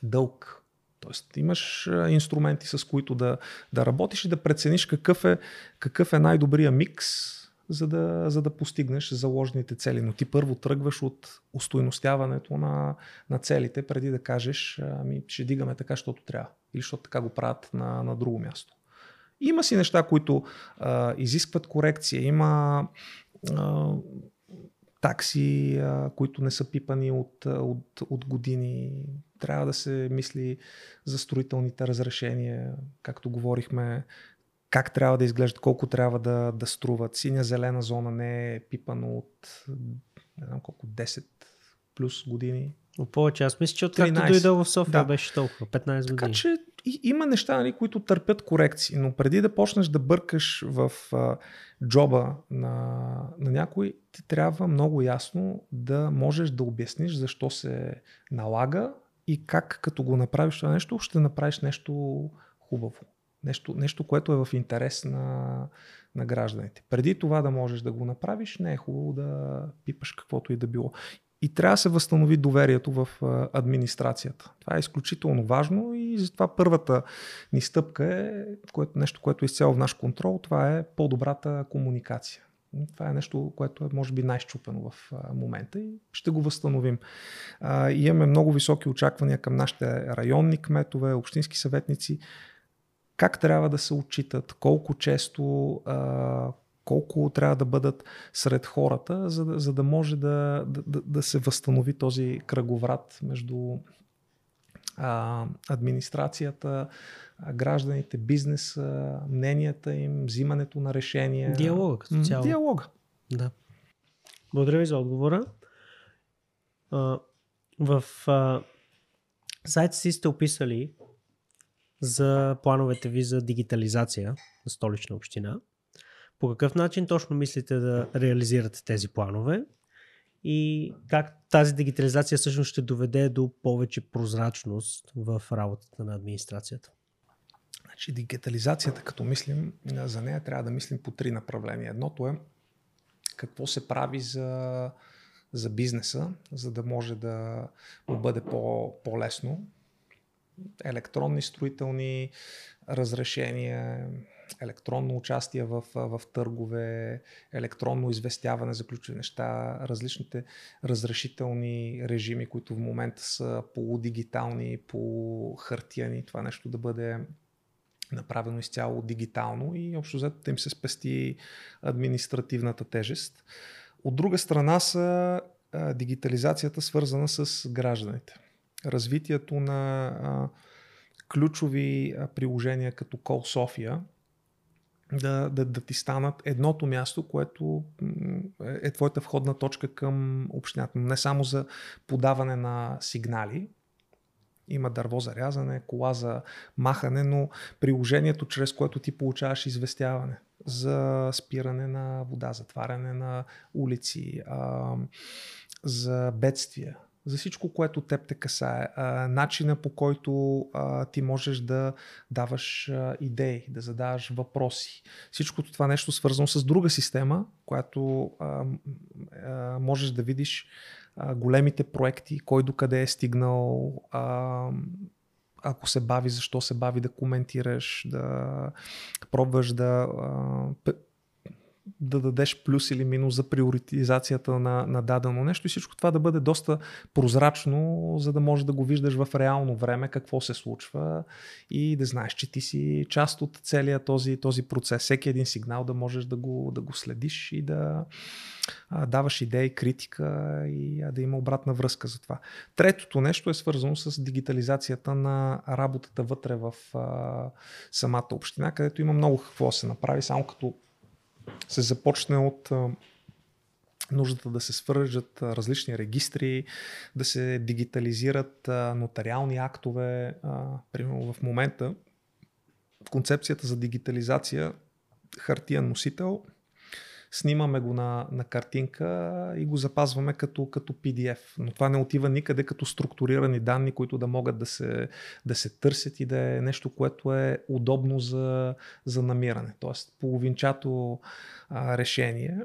дълг. Тоест имаш инструменти, с които да, да работиш и да прецениш какъв е, какъв е най-добрия микс, за да, за да постигнеш заложените цели. Но ти първо тръгваш от устойностяването на, на целите, преди да кажеш, ами ще дигаме така, защото трябва. Или защото така го правят на, на друго място. Има си неща, които а, изискват корекция. Има а, такси, а, които не са пипани от, от, от години. Трябва да се мисли за строителните разрешения, както говорихме, как трябва да изглеждат, колко трябва да, да струват. Синя-зелена зона не е пипано от не знам колко, 10 плюс години. Повече. Аз мисля, че от както дойде в София да. беше толкова, 15 години. Така че и, има неща, нали, които търпят корекции, но преди да почнеш да бъркаш в а, джоба на, на някой, ти трябва много ясно да можеш да обясниш защо се налага и как като го направиш това нещо, ще направиш нещо хубаво. Нещо, нещо което е в интерес на, на гражданите. Преди това да можеш да го направиш, не е хубаво да пипаш каквото и да било и трябва да се възстанови доверието в администрацията. Това е изключително важно и затова първата ни стъпка е което, нещо, което е изцяло в наш контрол, това е по-добрата комуникация. Това е нещо, което е може би най-щупено в момента и ще го възстановим. И имаме много високи очаквания към нашите районни кметове, общински съветници, как трябва да се отчитат, колко често, колко трябва да бъдат сред хората, за да, за да може да, да, да се възстанови този кръговрат между а, администрацията, а, гражданите, бизнеса, мненията им, взимането на решения. Диалога като цяло. Диалога. Да. Благодаря ви за отговора. А, в а, сайта си сте описали за плановете ви за дигитализация на столична община. По какъв начин точно мислите да реализирате тези планове и как тази дигитализация всъщност ще доведе до повече прозрачност в работата на администрацията? Значи дигитализацията, като мислим за нея, трябва да мислим по три направления. Едното е какво се прави за, за бизнеса, за да може да бъде по, по-лесно. Електронни строителни разрешения, електронно участие в, в търгове, електронно известяване за ключови неща, различните разрешителни режими, които в момента са полудигитални, полухартияни, това нещо да бъде направено изцяло дигитално и общо взето им се спести административната тежест. От друга страна са дигитализацията свързана с гражданите. Развитието на ключови приложения като Call София, да, да, да ти станат едното място, което е твоята входна точка към общината. Не само за подаване на сигнали, има дърво за рязане, кола за махане, но приложението, чрез което ти получаваш известяване за спиране на вода, затваряне на улици, за бедствия, за всичко, което теб те касае, начина по който ти можеш да даваш идеи, да задаваш въпроси. Всичкото това нещо свързано с друга система, която можеш да видиш големите проекти, кой докъде е стигнал, ако се бави, защо се бави да коментираш, да пробваш да да дадеш плюс или минус за приоритизацията на, на дадено нещо и всичко това да бъде доста прозрачно, за да можеш да го виждаш в реално време какво се случва и да знаеш, че ти си част от целия този, този процес. Всеки един сигнал да можеш да го, да го следиш и да а, даваш идеи, критика и а, да има обратна връзка за това. Третото нещо е свързано с дигитализацията на работата вътре в а, самата община, където има много какво се направи, само като се започне от нуждата да се свържат различни регистри, да се дигитализират нотариални актове. Примерно в момента концепцията за дигитализация хартиен носител снимаме го на, на картинка и го запазваме като, като PDF. Но това не отива никъде като структурирани данни, които да могат да се, да се търсят и да е нещо, което е удобно за, за намиране. Тоест половинчато а, решение.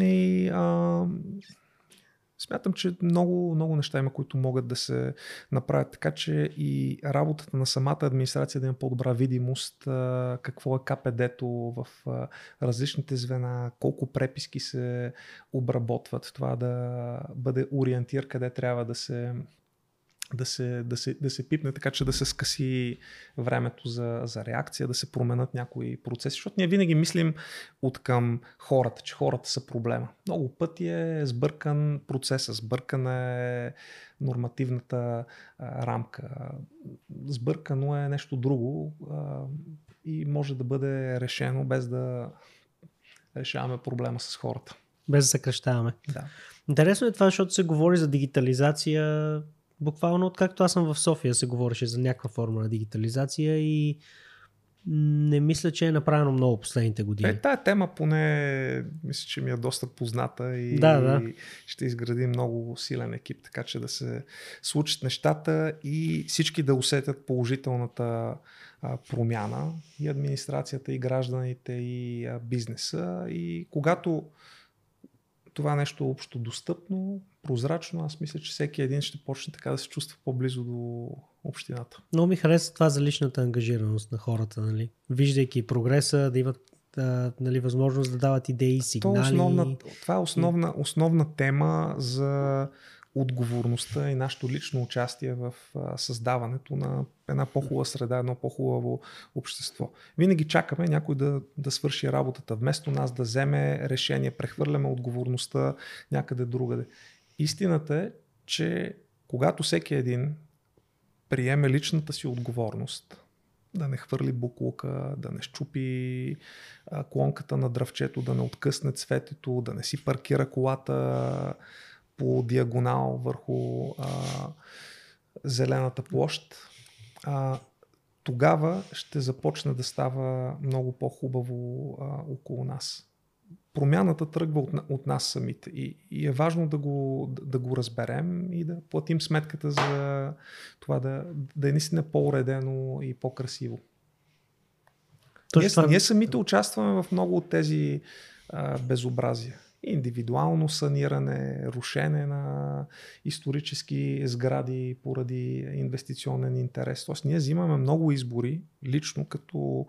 И а, Смятам, че много, много неща има, които могат да се направят така, че и работата на самата администрация да има по-добра видимост какво е КПД-то в различните звена, колко преписки се обработват, това да бъде ориентир къде трябва да се да се, да, се, да се пипне, така че да се скъси времето за, за реакция, да се променят някои процеси, защото ние винаги мислим от към хората, че хората са проблема. Много пъти е сбъркан процеса, сбъркана е нормативната а, рамка, сбъркано е нещо друго а, и може да бъде решено без да решаваме проблема с хората. Без да съкръщаваме. Да. Интересно е това, защото се говори за дигитализация буквално откакто аз съм в София се говореше за някаква форма на дигитализация и не мисля, че е направено много последните години. Е, тая тема поне мисля, че ми е доста позната и да, да. ще изгради много силен екип, така че да се случат нещата и всички да усетят положителната а, промяна и администрацията, и гражданите, и а, бизнеса. И когато това нещо общо достъпно, прозрачно, аз мисля, че всеки един ще почне така да се чувства по-близо до общината. Много ми харесва това за личната ангажираност на хората, нали? Виждайки прогреса, да имат а, нали, възможност да дават идеи, сигнали. Това е основна, това е основна, основна тема за отговорността и нашето лично участие в създаването на една по-хубава среда, едно по-хубаво общество. Винаги чакаме някой да, да свърши работата, вместо нас да вземе решение, прехвърляме отговорността някъде другаде. Истината е, че когато всеки един приеме личната си отговорност, да не хвърли буклука, да не щупи клонката на дръвчето, да не откъсне цветето, да не си паркира колата по диагонал върху а, зелената площ, а, тогава ще започне да става много по-хубаво а, около нас. Промяната тръгва от, от нас самите и, и е важно да го, да, го разберем и да платим сметката за това да, да е наистина по-уредено и по-красиво. Точно ние, ние самите участваме в много от тези а, безобразия индивидуално саниране, рушене на исторически сгради поради инвестиционен интерес. Тоест ние взимаме много избори лично като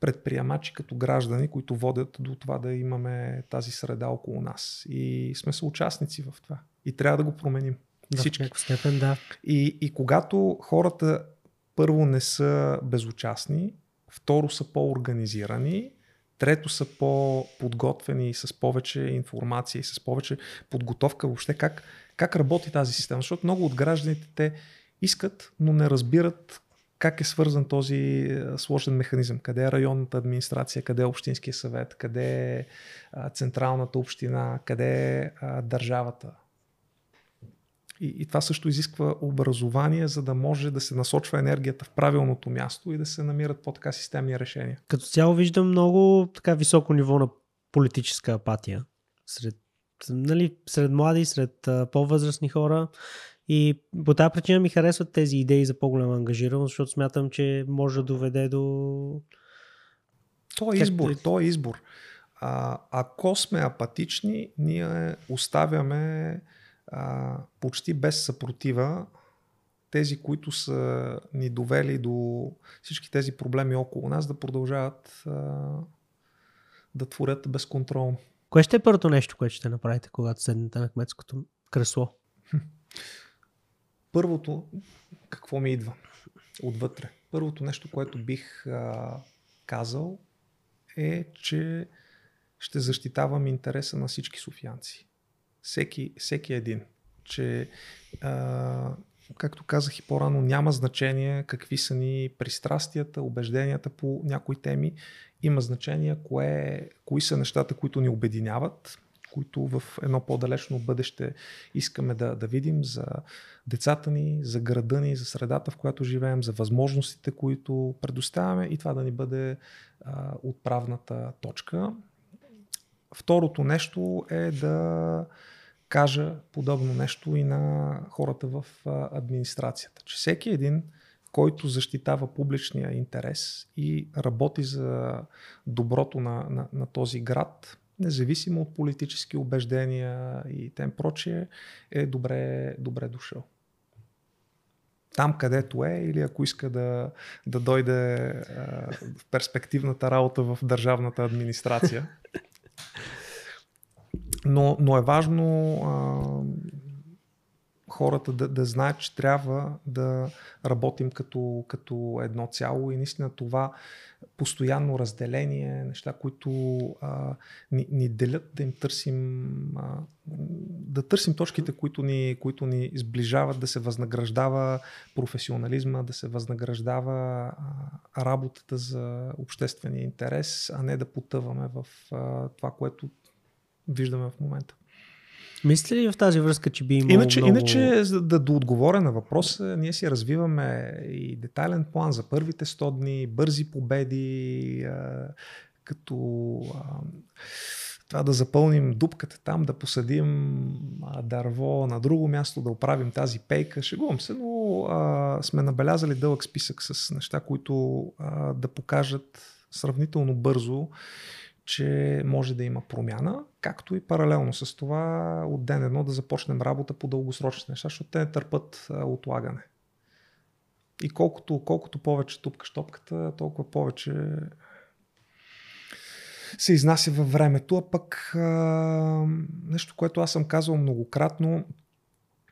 предприемачи, като граждани, които водят до това да имаме тази среда около нас. И сме съучастници в това. И трябва да го променим. В Всички. степен, да. И, и когато хората първо не са безучастни, второ са по-организирани, Трето са по-подготвени с повече информация и с повече подготовка въобще как, как работи тази система. Защото много от гражданите те искат, но не разбират как е свързан този е, сложен механизъм. Къде е районната администрация, къде е общинския съвет, къде е централната община, къде е държавата. И, и това също изисква образование, за да може да се насочва енергията в правилното място и да се намират по-така системни решения. Като цяло виждам много така високо ниво на политическа апатия сред, нали, сред млади, сред а, по-възрастни хора. И по тази причина ми харесват тези идеи за по-голяма ангажираност, защото смятам, че може да доведе до... То е избор, то е избор. А, ако сме апатични, ние оставяме а, почти без съпротива тези, които са ни довели до всички тези проблеми около нас, да продължават а, да творят безконтролно. Кое ще е първото нещо, което ще направите, когато седнете на кметското кресло? *laughs* Първото, какво ми идва отвътре? Първото нещо, което бих а, казал е, че ще защитавам интереса на всички софиянци всеки, всеки един, че а, както казах и по-рано, няма значение какви са ни пристрастията, убежденията по някои теми. Има значение кое, кои са нещата, които ни обединяват, които в едно по-далечно бъдеще искаме да, да видим за децата ни, за града ни, за средата, в която живеем, за възможностите, които предоставяме и това да ни бъде а, отправната точка. Второто нещо е да кажа подобно нещо и на хората в администрацията. Че всеки един, който защитава публичния интерес и работи за доброто на, на, на този град, независимо от политически убеждения и тем прочие, е добре, добре дошъл. Там където е или ако иска да, да дойде а, в перспективната работа в държавната администрация. *laughs* Но, но е важно а, хората да, да знаят, че трябва да работим като, като едно цяло. И наистина това постоянно разделение, неща, които а, ни, ни делят, да им търсим, а, да търсим точките, които ни, които ни сближават, да се възнаграждава професионализма, да се възнаграждава а, работата за обществения интерес, а не да потъваме в а, това, което виждаме в момента. Мисля ли в тази връзка, че би имало иначе, много... Иначе, за да, да отговоря на въпроса, ние си развиваме и детайлен план за първите 100 дни, бързи победи, а, като а, това да запълним дупката там, да посадим а, дърво на друго място, да оправим тази пейка. Шегувам се, но а, сме набелязали дълъг списък с неща, които а, да покажат сравнително бързо че може да има промяна, както и паралелно с това от ден едно да започнем работа по дългосрочни неща, защото те не търпат отлагане. И колкото, колкото повече тупкаш топката, толкова повече се изнася във времето, а пък а, нещо, което аз съм казвал многократно,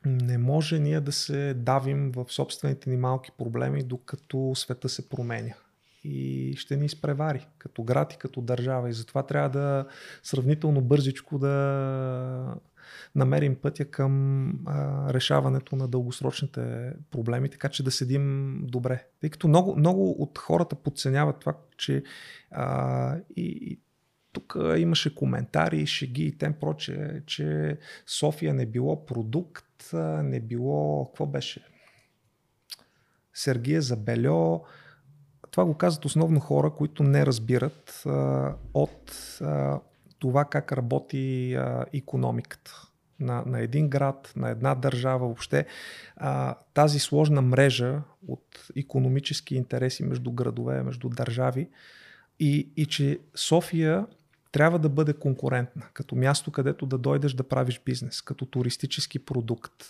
не може ние да се давим в собствените ни малки проблеми, докато света се променя. И ще ни изпревари като град и като държава. И затова трябва да сравнително бързичко да намерим пътя към а, решаването на дългосрочните проблеми, така че да седим добре. Тъй като много, много от хората подценяват това, че а, и, тук имаше коментари, шеги и тем проче, че София не било продукт, не било, какво беше? Сергия Забельо. Това го казват основно хора, които не разбират а, от а, това как работи а, економиката на, на един град, на една държава, въобще. А, тази сложна мрежа от економически интереси между градове, между държави и, и че София трябва да бъде конкурентна, като място, където да дойдеш да правиш бизнес, като туристически продукт,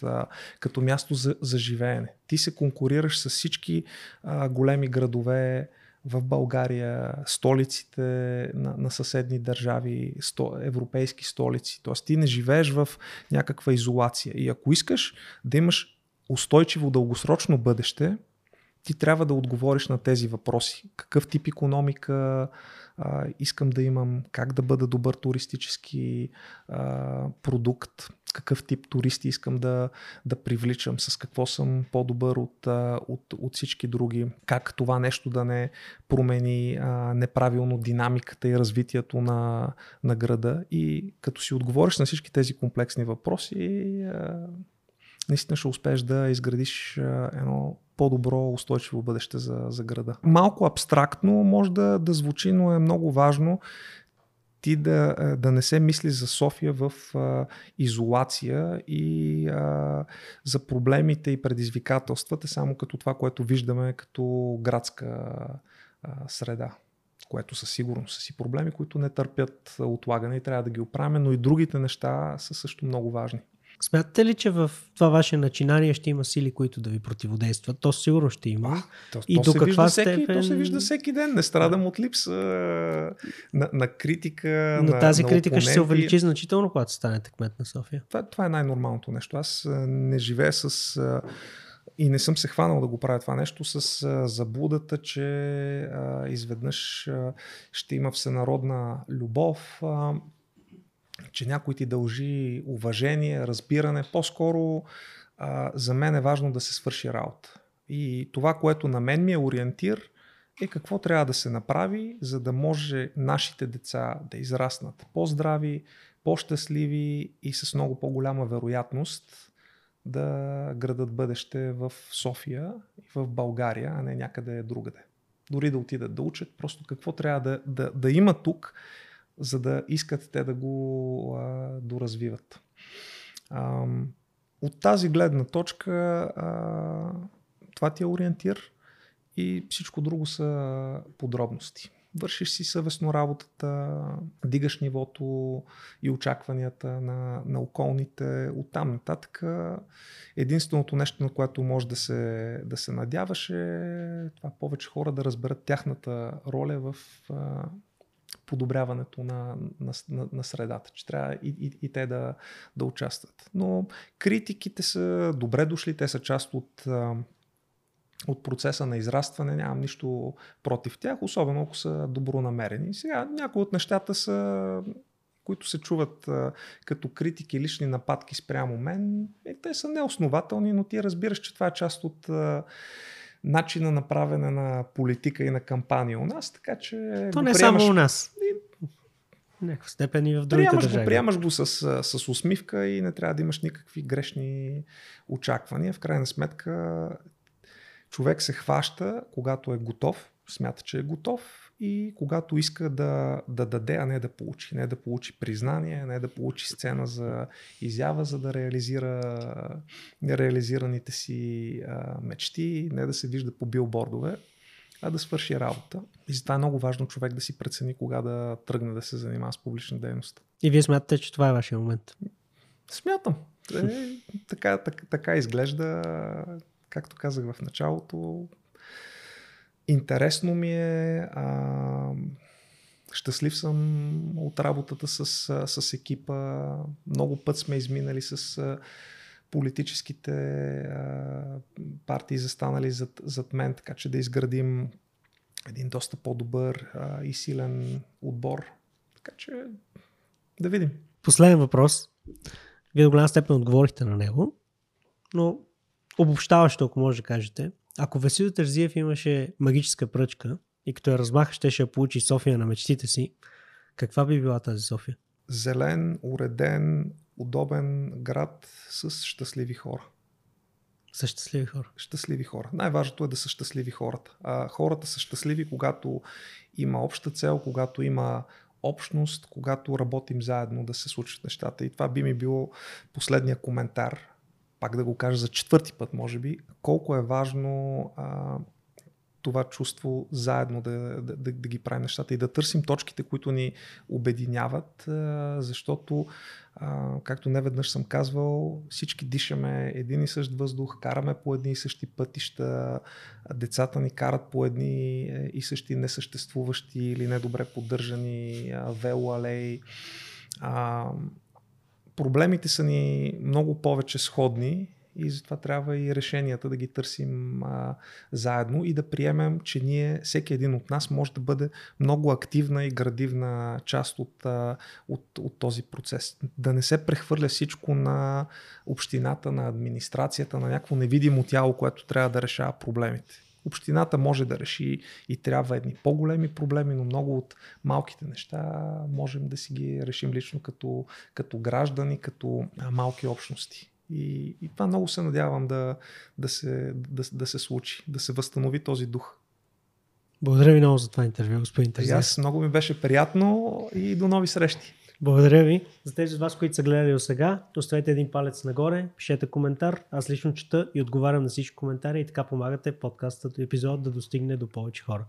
като място за, за живеене. Ти се конкурираш с всички големи градове в България, столиците на, на съседни държави, сто, европейски столици. Тоест ти не живееш в някаква изолация. И ако искаш да имаш устойчиво дългосрочно бъдеще, ти трябва да отговориш на тези въпроси. Какъв тип економика а, искам да имам, как да бъда добър туристически а, продукт, какъв тип туристи искам да, да привличам, с какво съм по-добър от, от, от всички други, как това нещо да не промени а, неправилно динамиката и развитието на, на града. И като си отговориш на всички тези комплексни въпроси, а, наистина ще успееш да изградиш едно по-добро устойчиво бъдеще за, за града. Малко абстрактно може да, да звучи, но е много важно ти да, да не се мисли за София в а, изолация и а, за проблемите и предизвикателствата, само като това, което виждаме като градска а, среда което със сигурност са си проблеми, които не търпят отлагане и трябва да ги оправяме, но и другите неща са също много важни. Смятате ли, че в това ваше начинание ще има сили, които да ви противодействат? То сигурно ще има. То, и то до се каква всеки, степен... То се вижда всеки ден. Не страдам от липса на, на критика. Но на, тази на критика опоненти. ще се увеличи значително, когато станете кмет на София. Това, това е най-нормалното нещо. Аз не живея с и не съм се хванал да го правя това нещо с заблудата, че а, изведнъж а, ще има всенародна любов. А, че някой ти дължи уважение, разбиране. По-скоро а, за мен е важно да се свърши работа. И това, което на мен ми е ориентир, е какво трябва да се направи, за да може нашите деца да израснат по-здрави, по-щастливи и с много по-голяма вероятност да градат бъдеще в София и в България, а не някъде другаде. Дори да отидат да учат, просто какво трябва да, да, да има тук, за да искат те да го а, доразвиват. А, от тази гледна точка а, това ти е ориентир и всичко друго са подробности. Вършиш си съвестно работата, дигаш нивото и очакванията на, на околните. Оттам нататък единственото нещо, на което може да се, да се надяваш е това повече хора да разберат тяхната роля в подобряването на, на, на, на средата, че трябва и, и, и те да, да участват. Но критиките са добре дошли, те са част от, от процеса на израстване, нямам нищо против тях, особено ако са добронамерени. Сега някои от нещата са които се чуват като критики, лични нападки спрямо мен, е, те са неоснователни, но ти разбираш, че това е част от начина на правене на политика и на кампания у нас, така че... То не е само у нас. В някаква степен и в другите приемаш държави. Го, приемаш го с, с усмивка и не трябва да имаш никакви грешни очаквания. В крайна сметка човек се хваща, когато е готов, смята, че е готов и когато иска да, да даде, а не да получи. Не да получи признание, не да получи сцена за изява, за да реализира нереализираните си а, мечти, не да се вижда по билбордове, а да свърши работа. И затова е много важно човек да си прецени кога да тръгне да се занимава с публична дейност. И вие смятате, че това е вашия момент? Смятам. Е, така, така, така изглежда, както казах в началото, Интересно ми е. А, щастлив съм от работата с, с екипа. Много път сме изминали с политическите а, партии застанали зад, зад мен, така че да изградим един доста по-добър а, и силен отбор. Така че да видим. Последен въпрос. Вие до голяма степен отговорихте на него, но обобщаващо, ако може да кажете, ако Васил Тързиев имаше магическа пръчка и като я размаха, ще ще получи София на мечтите си, каква би била тази София? Зелен, уреден, удобен град с щастливи хора. С щастливи хора. Щастливи хора. Най-важното е да са щастливи хората. А, хората са щастливи, когато има обща цел, когато има общност, когато работим заедно да се случат нещата. И това би ми било последния коментар, пак да го кажа за четвърти път, може би, колко е важно а, това чувство заедно да, да, да, да ги правим нещата и да търсим точките, които ни обединяват, защото, както не веднъж съм казвал, всички дишаме един и същ въздух, караме по едни и същи пътища, децата ни карат по едни и същи несъществуващи или недобре поддържани велоалеи. Проблемите са ни много повече сходни и затова трябва и решенията да ги търсим а, заедно и да приемем, че ние, всеки един от нас може да бъде много активна и градивна част от, а, от, от този процес. Да не се прехвърля всичко на общината, на администрацията, на някакво невидимо тяло, което трябва да решава проблемите. Общината може да реши и трябва едни по-големи проблеми, но много от малките неща можем да си ги решим лично като, като граждани, като малки общности. И, и това много се надявам да, да, се, да, да се случи, да се възстанови този дух. Благодаря ви много за това интервю, господин Терзиев. Аз много ми беше приятно и до нови срещи. Благодаря ви. За тези от вас, които са гледали до сега, оставете един палец нагоре, пишете коментар. Аз лично чета и отговарям на всички коментари и така помагате подкастът епизод да достигне до повече хора.